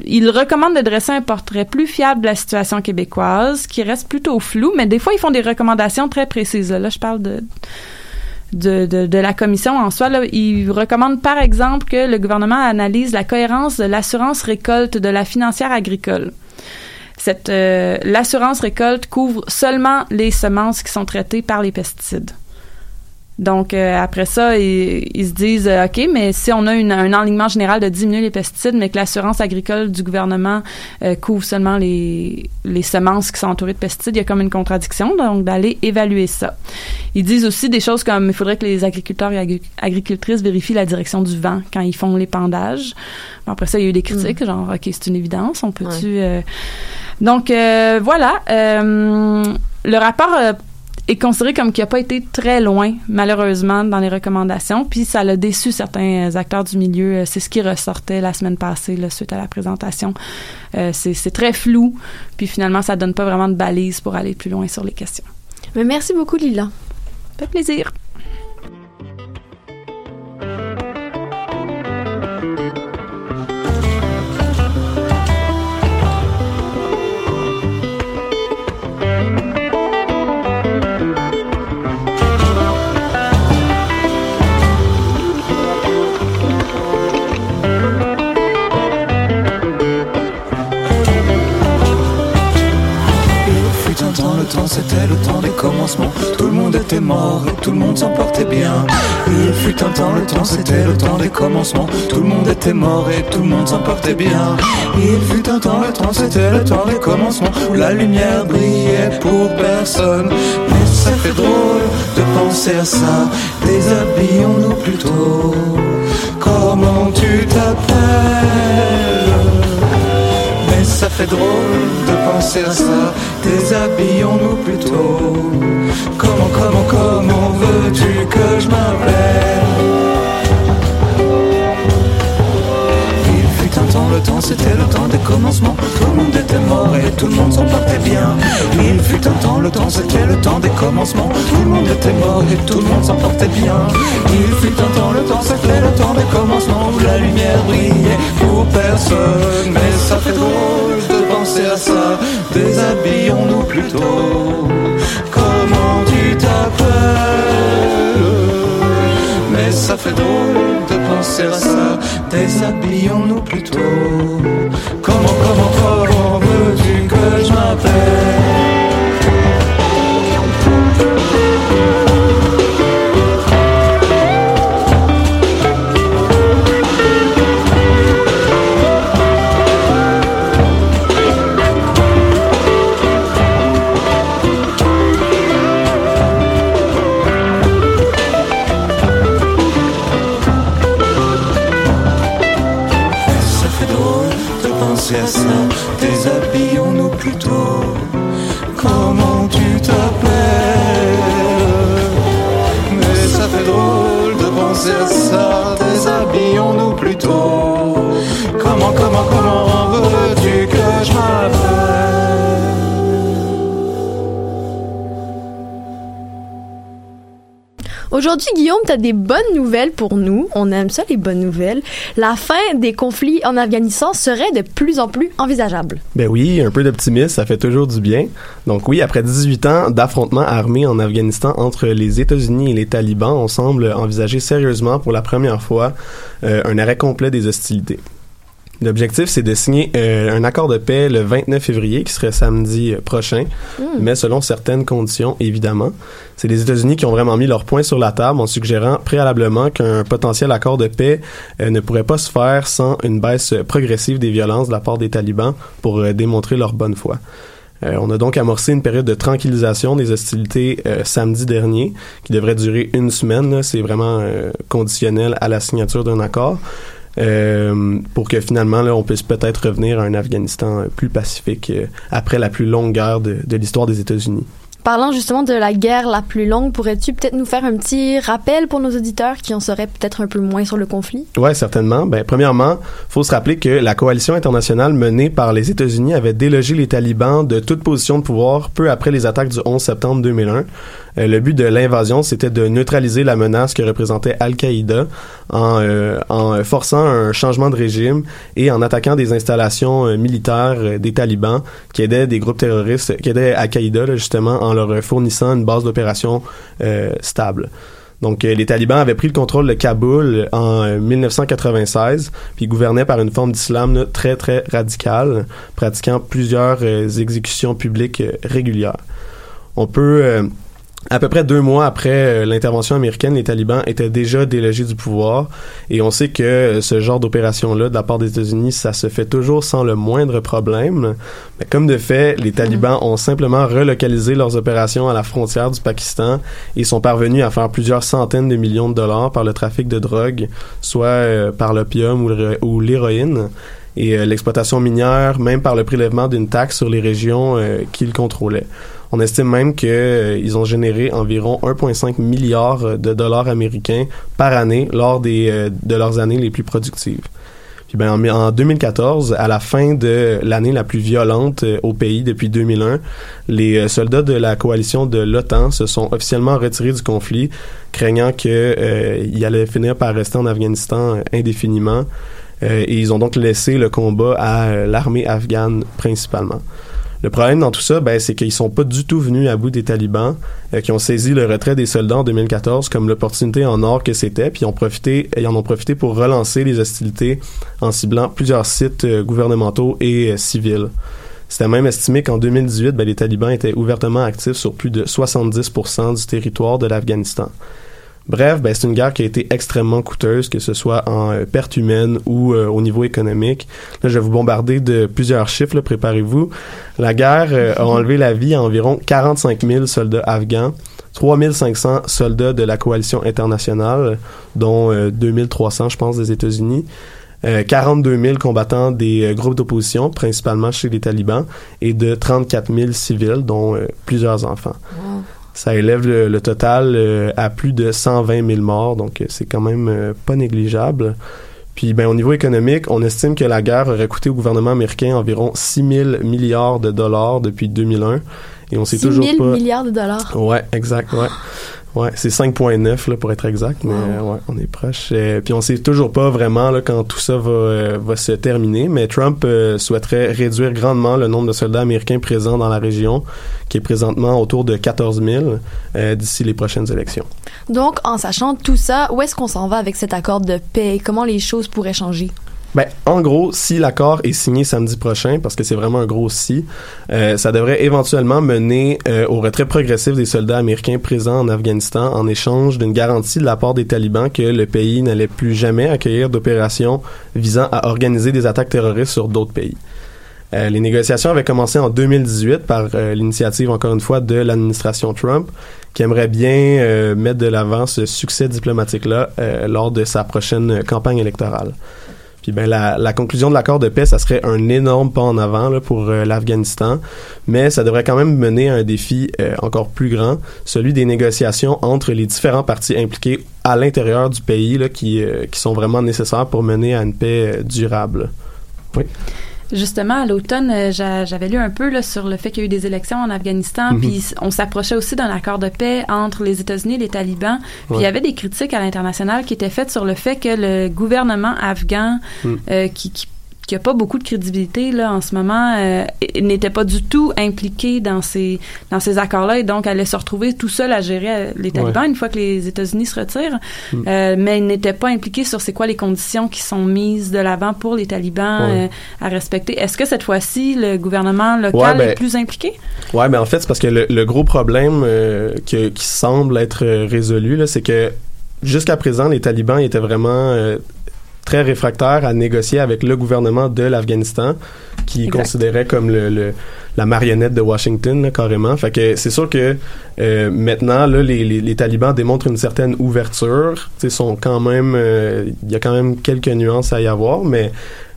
il recommande de dresser un portrait plus fiable de la situation québécoise, qui reste plutôt flou, mais des fois, ils font des recommandations très précises. Là, je parle de, la commission en soi. Là. Il recommande, par exemple, que le gouvernement analyse la cohérence de l'assurance récolte de la financière agricole. Euh, l'assurance récolte couvre seulement les semences qui sont traitées par les pesticides. Donc euh, après ça, ils, ils se disent euh, ok, mais si on a une- un enlignement général de diminuer les pesticides, mais que l'assurance agricole du gouvernement euh, couvre seulement les, les semences qui sont entourées de pesticides, il y a comme une contradiction. Donc d'aller évaluer ça. Ils disent aussi des choses comme il faudrait que les agriculteurs et agri- agricultrices vérifient la direction du vent quand ils font l'épandage. Bon, après ça, il y a eu des critiques, genre ok, c'est une évidence, on peut-tu euh, donc euh, voilà, euh, le rapport euh, est considéré comme qui n'a pas été très loin, malheureusement, dans les recommandations. Puis ça l'a déçu certains euh, acteurs du milieu. Euh, C'est ce qui ressortait la semaine passée, là, suite à la présentation. Euh, c'est très flou. Puis finalement, ça donne pas vraiment de balises pour aller plus loin sur les questions. Mais merci beaucoup, Lila. Ça fait plaisir. Temps, c'était le temps des commencements. Tout le monde était mort et tout le monde s'en portait bien. Il fut un temps, le temps c'était le temps des commencements. Tout le monde était mort et tout le monde s'en portait bien. Il fut un temps, le temps c'était le temps des commencements. Où la lumière brillait pour personne. Mais ça fait drôle de penser à ça. Déshabillons-nous plutôt. Comment tu t'appelles? Ça fait drôle de penser à ça. Déshabillons-nous plutôt. Comment, comment, comment veux-tu que je m'appelle? Temps, le temps c'était le temps des commencements. Tout le monde était mort et tout le monde s'en portait bien. Il fut un temps, le temps c'était le temps des commencements. Tout le monde était mort et tout le monde s'en portait bien. Il fut un temps, le temps c'était le temps des commencements où la lumière brillait pour personne. Mais ça fait drôle de penser à ça. Déshabillons-nous plutôt. Comment tu t'appelles? Ça fait drôle de penser à ça. Déshabillons-nous plutôt. Comment, comment, comment veux-tu que je m'appelle? Penser Aujourd'hui, Guillaume, tu as des bonnes nouvelles pour nous. On aime ça, les bonnes nouvelles. La fin des conflits en Afghanistan serait de plus en plus envisageable. Ben oui, un peu d'optimisme, ça fait toujours du bien. Donc oui, après 18 ans d'affrontements armés en Afghanistan entre les États-Unis et les talibans, on semble envisager sérieusement pour la première fois euh, un arrêt complet des hostilités. L'objectif, c'est de signer euh, un accord de paix le 29 février, qui serait samedi euh, prochain, mais selon certaines conditions, évidemment. C'est les États-Unis qui ont vraiment mis leur point sur la table en suggérant préalablement qu'un potentiel accord de paix euh, ne pourrait pas se faire sans une baisse progressive des violences de la part des talibans pour euh, démontrer leur bonne foi. Euh, on a donc amorcé une période de tranquillisation des hostilités euh, samedi dernier, qui devrait durer une semaine. C'est vraiment euh, conditionnel à la signature d'un accord. Euh, pour que finalement là, on puisse peut-être revenir à un Afghanistan euh, plus pacifique euh, après la plus longue guerre de, de l'histoire des États-Unis. Parlant justement de la guerre la plus longue, pourrais-tu peut-être nous faire un petit rappel pour nos auditeurs qui en sauraient peut-être un peu moins sur le conflit? Ouais, certainement. Ben, premièrement, faut se rappeler que la coalition internationale menée par les États-Unis avait délogé les talibans de toute position de pouvoir peu après les attaques du 11 septembre 2001. Euh, le but de l'invasion, c'était de neutraliser la menace que représentait Al-Qaïda en, euh, en forçant un changement de régime et en attaquant des installations euh, militaires euh, des talibans qui aidaient des groupes terroristes, qui aidaient Al-Qaïda justement en leur fournissant une base d'opération stable. Donc, les talibans avaient pris le contrôle de Kaboul en euh, 1996, puis gouvernaient par une forme d'islam très, très radicale, pratiquant plusieurs exécutions publiques régulières. On peut... euh, à peu près deux mois après euh, l'intervention américaine, les talibans étaient déjà délogés du pouvoir et on sait que euh, ce genre d'opération-là de la part des États-Unis, ça se fait toujours sans le moindre problème. Mais comme de fait, les talibans ont simplement relocalisé leurs opérations à la frontière du Pakistan et sont parvenus à faire plusieurs centaines de millions de dollars par le trafic de drogue, soit euh, par l'opium ou l'héroïne et l'exploitation minière, même par le prélèvement d'une taxe sur les régions qu'ils contrôlaient. On estime même qu'ils ont généré environ 1,5 milliard euh, de dollars américains par année lors des, euh, de leurs années les plus productives. Puis ben, en, en 2014, à la fin de l'année la plus violente euh, au pays depuis 2001, les euh, soldats de la coalition de l'OTAN se sont officiellement retirés du conflit, craignant que euh, il allait finir par rester en Afghanistan euh, indéfiniment. Euh, et ils ont donc laissé le combat à euh, l'armée afghane principalement. Le problème dans tout ça, ben, c'est qu'ils sont pas du tout venus à bout des talibans, euh, qui ont saisi le retrait des soldats en 2014 comme l'opportunité en or que c'était, puis ont profité, ils en ont profité pour relancer les hostilités en ciblant plusieurs sites euh, gouvernementaux et euh, civils. C'était même estimé qu'en 2018, ben, les talibans étaient ouvertement actifs sur plus de 70% du territoire de l'Afghanistan. Bref, ben, c'est une guerre qui a été extrêmement coûteuse, que ce soit en euh, pertes humaines ou euh, au niveau économique. Là, je vais vous bombarder de plusieurs chiffres, préparez-vous. La guerre euh, a enlevé la vie à environ 45 000 soldats afghans, 3500 soldats de la coalition internationale, dont euh, 2300, je pense, des États-Unis. Euh, 42 000 combattants des euh, groupes d'opposition, principalement chez les talibans, et de 34 000 civils, dont euh, plusieurs enfants. Ça élève le, le total euh, à plus de 120 000 morts, donc euh, c'est quand même euh, pas négligeable. Puis, ben, au niveau économique, on estime que la guerre aurait coûté au gouvernement américain environ 6 000 milliards de dollars depuis 2001. Et on sait 6 toujours 000 pas. milliards de dollars. Ouais, exact, ouais. Ouais, c'est 5.9 là pour être exact, mais euh, ouais, on est proche. Euh, puis on sait toujours pas vraiment là quand tout ça va euh, va se terminer, mais Trump euh, souhaiterait réduire grandement le nombre de soldats américains présents dans la région, qui est présentement autour de 14 000 euh, d'ici les prochaines élections. Donc, en sachant tout ça, où est-ce qu'on s'en va avec cet accord de paix? Comment les choses pourraient changer? Ben, en gros, si l'accord est signé samedi prochain, parce que c'est vraiment un gros si, euh, ça devrait éventuellement mener euh, au retrait progressif des soldats américains présents en Afghanistan en échange d'une garantie de la part des talibans que le pays n'allait plus jamais accueillir d'opérations visant à organiser des attaques terroristes sur d'autres pays. Euh, les négociations avaient commencé en 2018 par euh, l'initiative, encore une fois, de l'administration Trump, qui aimerait bien euh, mettre de l'avant ce succès diplomatique-là euh, lors de sa prochaine campagne électorale. Puis ben la, la conclusion de l'accord de paix, ça serait un énorme pas en avant là, pour euh, l'Afghanistan, mais ça devrait quand même mener à un défi euh, encore plus grand, celui des négociations entre les différents partis impliqués à l'intérieur du pays là, qui, euh, qui sont vraiment nécessaires pour mener à une paix euh, durable. Oui. Justement, à l'automne, euh, j'a- j'avais lu un peu là, sur le fait qu'il y a eu des élections en Afghanistan, Mhm. puis on s'approchait aussi d'un accord de paix entre les États-Unis et les talibans. Puis il y avait des critiques à l'international qui étaient faites sur le fait que le gouvernement afghan, Mm. euh, qui, qui qui a pas beaucoup de crédibilité là en ce moment euh, n'était pas du tout impliqué dans ces dans ces accords-là et donc allait se retrouver tout seul à gérer euh, les talibans une fois que les États-Unis se retirent Mm. Euh, mais il n'était pas impliqué sur c'est quoi les conditions qui sont mises de l'avant pour les talibans Ouais. euh, à respecter est-ce que cette fois-ci le gouvernement local Ouais, ben, est plus impliqué? Ouais, mais en fait, c'est parce que le, le gros problème euh, que- qui semble être euh, résolu, là, c'est que jusqu'à présent, les talibans étaient vraiment euh, très réfractaires à négocier avec le gouvernement de l'Afghanistan, qui Exact. considérait comme le, le- la marionnette de Washington, là, carrément. Fait que c'est sûr que euh, maintenant, là, les, les, les talibans démontrent une certaine ouverture. Tu sais, sont quand même, euh, il y a quand même quelques nuances à y avoir, mais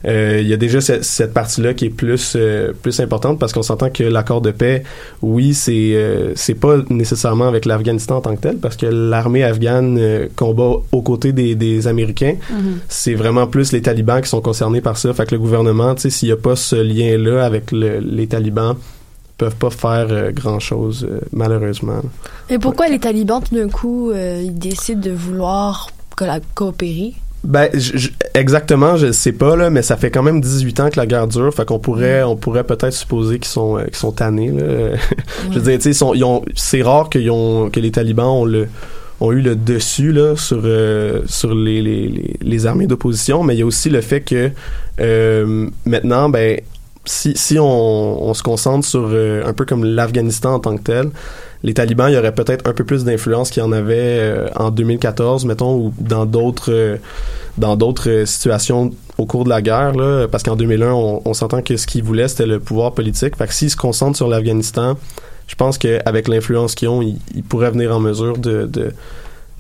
euh, il y a déjà cette, cette partie-là qui est plus euh, plus importante parce qu'on s'entend que l'accord de paix, oui, c'est euh, c'est pas nécessairement avec l'Afghanistan en tant que tel parce que l'armée afghane combat aux côtés des, des Américains. C'est vraiment plus les talibans qui sont concernés par ça. Fait que le gouvernement, tu sais, s'il y a pas ce lien-là avec le- les talibans, peuvent pas faire euh, grand-chose euh, malheureusement. Et pourquoi les talibans, tout d'un coup, euh, ils décident de vouloir coopérer? Ben, je- je- exactement, je sais pas là, mais ça fait quand même 18 ans que la guerre dure, fait qu'on pourrait, on pourrait peut-être supposer qu'ils sont, qu'ils sont tannés. Là. je veux dire, tu sais, ils ont- c'est rare qu'ils ont, que les talibans ont le, ont eu le dessus là sur euh, sur les, les, les, les armées d'opposition, mais il y a aussi le fait que euh, maintenant, ben si, si on, on se concentre sur euh, un peu comme l'Afghanistan en tant que tel, les talibans, il y aurait peut-être un peu plus d'influence qu'il y en avait euh, en 2014, mettons, ou dans d'autres euh, dans d'autres euh, situations au cours de la guerre, là, parce qu'en 2001, on, s'entend que ce qu'ils voulaient, c'était le pouvoir politique. Fait que s'ils se concentrent sur l'Afghanistan, je pense qu'avec l'influence qu'ils ont, ils, ils pourraient venir en mesure de, de,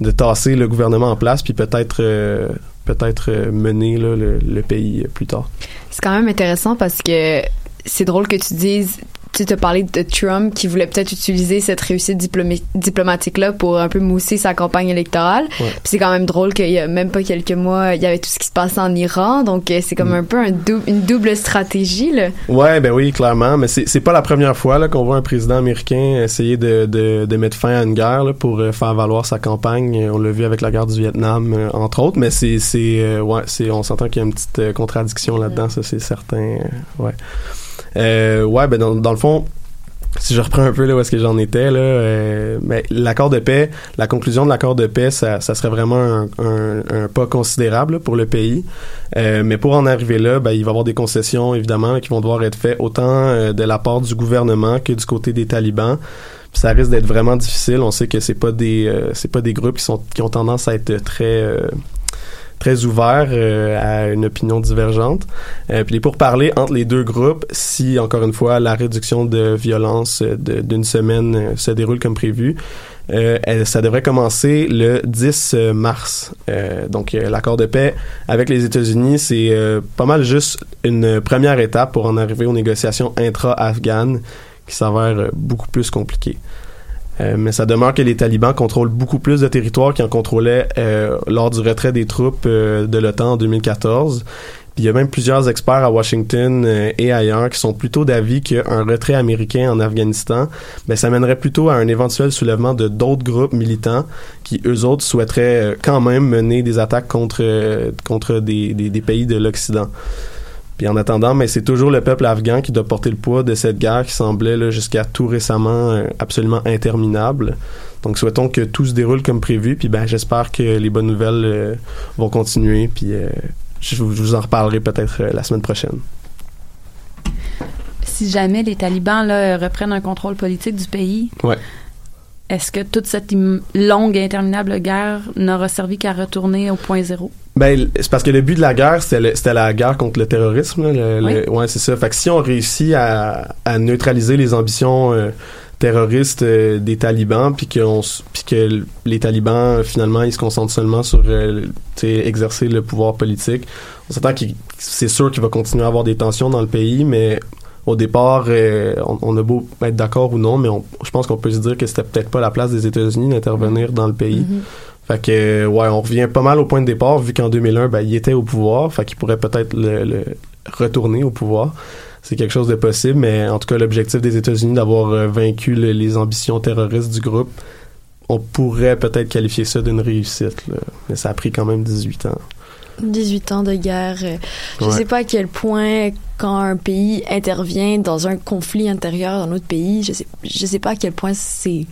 de tasser le gouvernement en place, puis peut-être euh, peut-être euh, mener là, le, le pays plus tard. C'est quand même intéressant parce que c'est drôle que tu dises, tu te parlais de Trump qui voulait peut-être utiliser cette réussite diplomatique-là pour un peu mousser sa campagne électorale. Ouais. Puis c'est quand même drôle qu'il y a même pas quelques mois, il y avait tout ce qui se passait en Iran. Donc euh, c'est comme Mm. un peu un dou- une double stratégie, là. Ouais, ben oui, clairement, mais c'est pas la première fois là qu'on voit un président américain essayer de, de, de mettre fin à une guerre là, pour euh, faire valoir sa campagne. On l'a vu avec la guerre du Vietnam euh, entre autres, mais c'est c'est ouais, c'est on s'entend qu'il y a une petite contradiction là-dedans, ça c'est certain. ouais. Euh, ouais, ben dans, dans le fond, si je reprends un peu là où est-ce que j'en étais là, euh, ben, l'accord de paix, la conclusion de l'accord de paix, ça, ça serait vraiment un, un, un pas considérable pour le pays. Euh, mais pour en arriver là, ben, il va y avoir des concessions évidemment qui vont devoir être faites autant euh, de la part du gouvernement que du côté des talibans. Puis ça risque d'être vraiment difficile. On sait que c'est pas des euh, c'est pas des groupes qui sont qui ont tendance à être très euh, très ouverts euh, à une opinion divergente. Euh, puis les pourparlers entre les deux groupes, si encore une fois la réduction de violence euh, d'une semaine euh, se déroule comme prévu, euh, elle- ça devrait commencer le 10 mars. Donc l'accord de paix avec les États-Unis, c'est pas mal juste une première étape pour en arriver aux négociations intra-afghanes qui s'avèrent beaucoup plus compliquées. Euh, mais ça demeure que les talibans contrôlent beaucoup plus de territoires qu'ils en contrôlaient euh, lors du retrait des troupes euh, de l'OTAN en 2014. Puis il y a même plusieurs experts à Washington et ailleurs qui sont plutôt d'avis qu'un retrait américain en Afghanistan, ben, ça mènerait plutôt à un éventuel soulèvement de d'autres groupes militants qui, eux autres, souhaiteraient quand même mener des attaques contre, contre des, des pays de l'Occident. Puis en attendant, mais c'est toujours le peuple afghan qui doit porter le poids de cette guerre qui semblait là, jusqu'à tout récemment euh, absolument interminable. Donc souhaitons que tout se déroule comme prévu. Puis ben j'espère que les bonnes nouvelles euh, vont continuer. Puis euh, je, vous, je vous en reparlerai peut-être euh, la semaine prochaine. si jamais les talibans là, reprennent un contrôle politique du pays, Ouais. Est-ce que toute cette longue et interminable guerre n'aura servi qu'à retourner au point zéro? Ben, c'est parce que le but de la guerre, c'était la guerre contre le terrorisme. là, le- Oui. le- ouais, c'est ça. Fait que si on réussit à, à neutraliser les ambitions euh, terroristes euh, des talibans, puis que les talibans finalement ils se concentrent seulement sur euh, exercer le pouvoir politique. On s'entend que c'est sûr qu'il va continuer à avoir des tensions dans le pays, mais au départ, euh, on, on a beau être d'accord ou non, mais on- je pense qu'on peut se dire que c'était peut-être pas la place des États-Unis d'intervenir dans le pays. Fait que, euh, ouais, on revient pas mal au point de départ, vu qu'en 2001, ben, il était au pouvoir. Fait qu'il pourrait peut-être le, le retourner au pouvoir. C'est quelque chose de possible, mais en tout cas, l'objectif des États-Unis d'avoir euh, vaincu le- les ambitions terroristes du groupe, on pourrait peut-être qualifier ça d'une réussite, là. Mais ça a pris quand même 18 ans. 18 ans de guerre. euh, Je Ouais. sais pas à quel point, quand un pays intervient dans un conflit intérieur dans notre pays, je sais, je sais pas à quel point c'est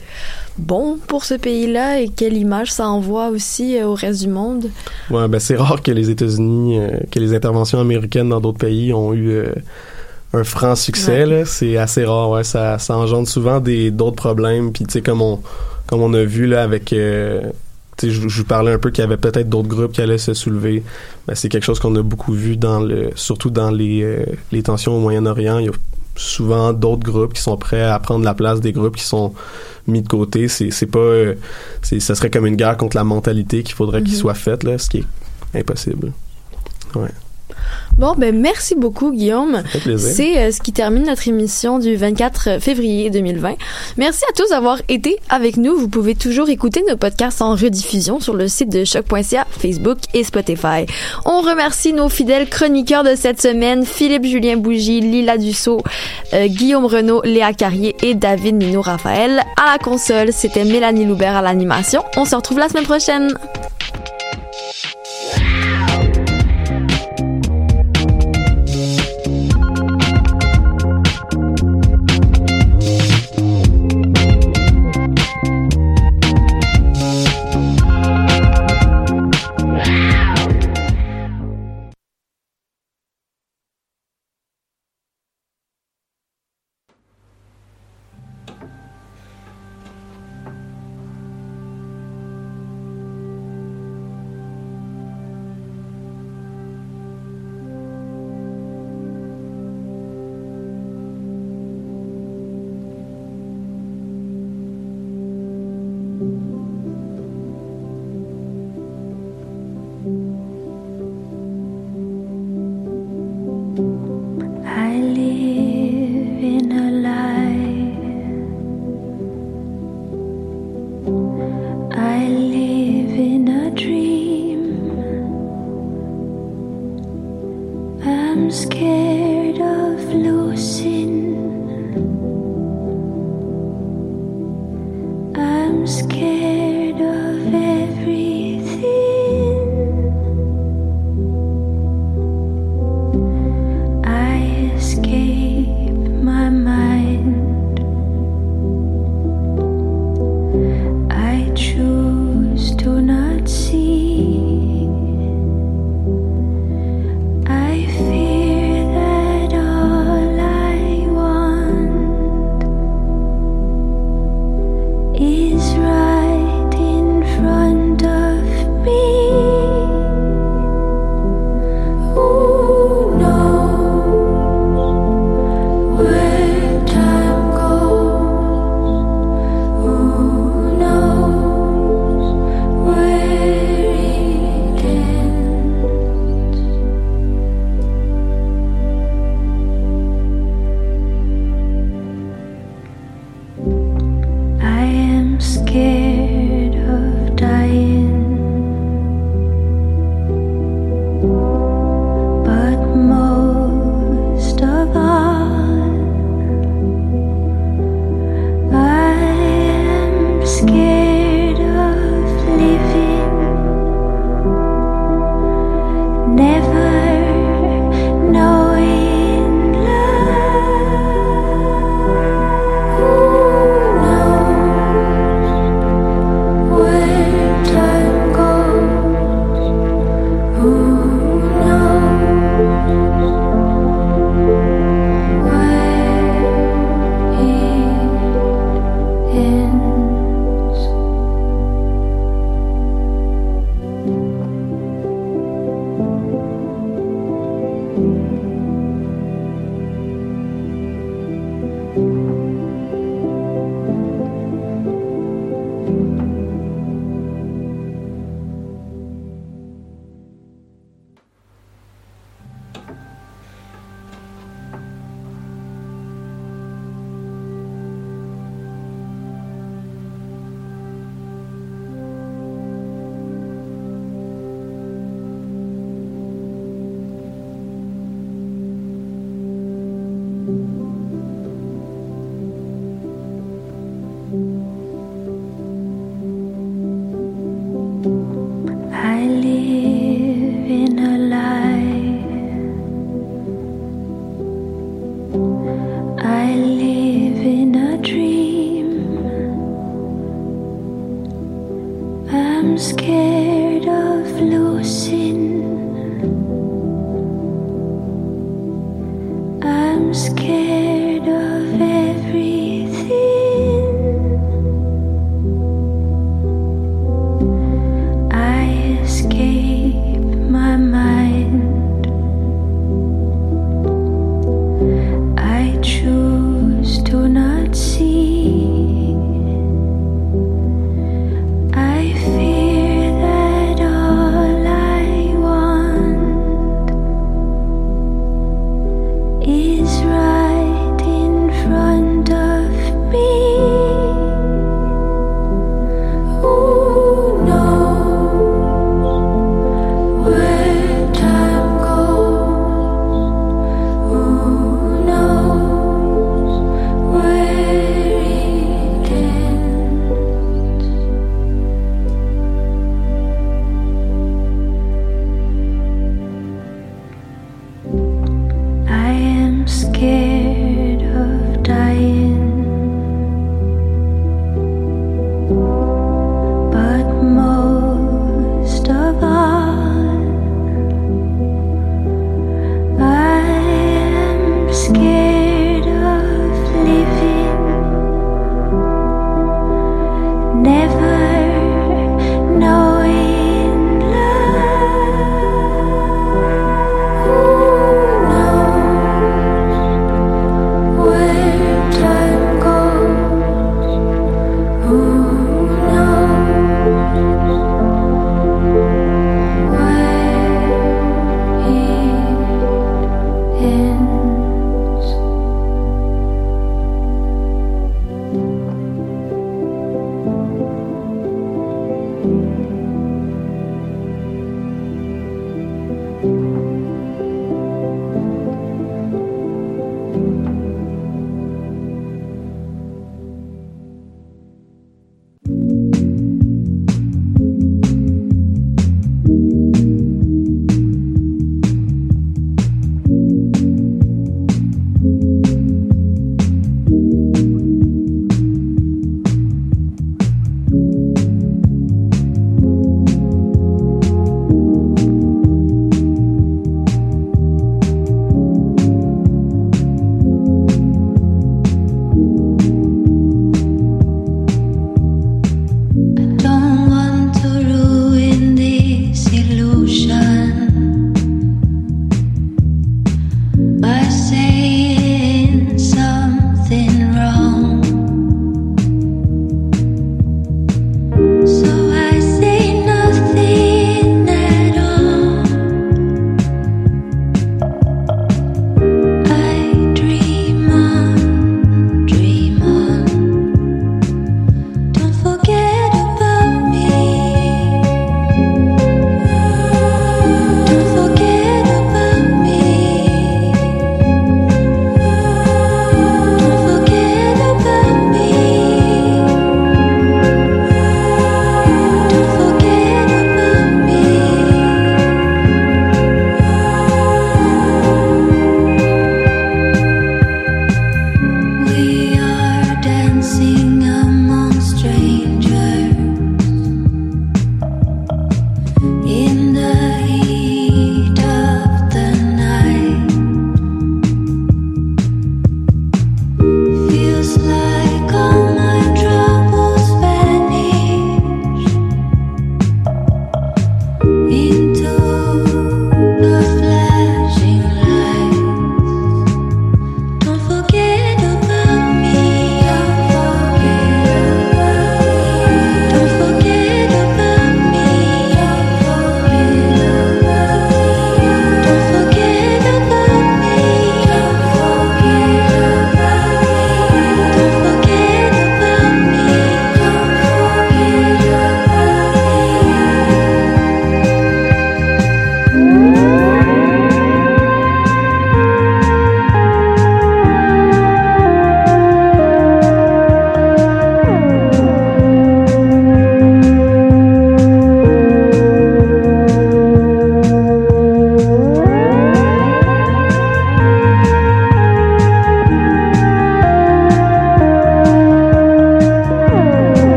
bon pour ce pays-là et quelle image ça envoie aussi euh, au reste du monde. Ouais, ben c'est rare que les États-Unis, euh, que les interventions américaines dans d'autres pays ont eu euh, un franc succès. Ouais. Là, c'est assez rare. Ouais, ça, ça engendre souvent des d'autres problèmes. Puis tu sais comme on comme on a vu là avec, euh, je, je vous parlais un peu qu'il y avait peut-être d'autres groupes qui allaient se soulever. Ben, c'est quelque chose qu'on a beaucoup vu dans le, surtout dans les euh, les tensions au Moyen-Orient. Il y a souvent d'autres groupes qui sont prêts à prendre la place des groupes qui sont mis de côté. C'est c'est pas, euh, c'est ça serait comme une guerre contre la mentalité qu'il faudrait qu'il Mhm. soit faite là, ce qui est impossible. Ouais, Bon, ben merci beaucoup, Guillaume. C'est euh, ce qui termine notre émission du 24 février 2020. Merci à tous d'avoir été avec nous. Vous pouvez toujours écouter nos podcasts en rediffusion sur le site de choc.ca, Facebook et Spotify. On remercie nos fidèles chroniqueurs de cette semaine, Philippe Julien Bougie, Lila Dussault, euh, Guillaume Renaud, Léa Carrier et David Nino Raphaël. À la console, c'était Mélanie Loubert à l'animation. On se retrouve la semaine prochaine.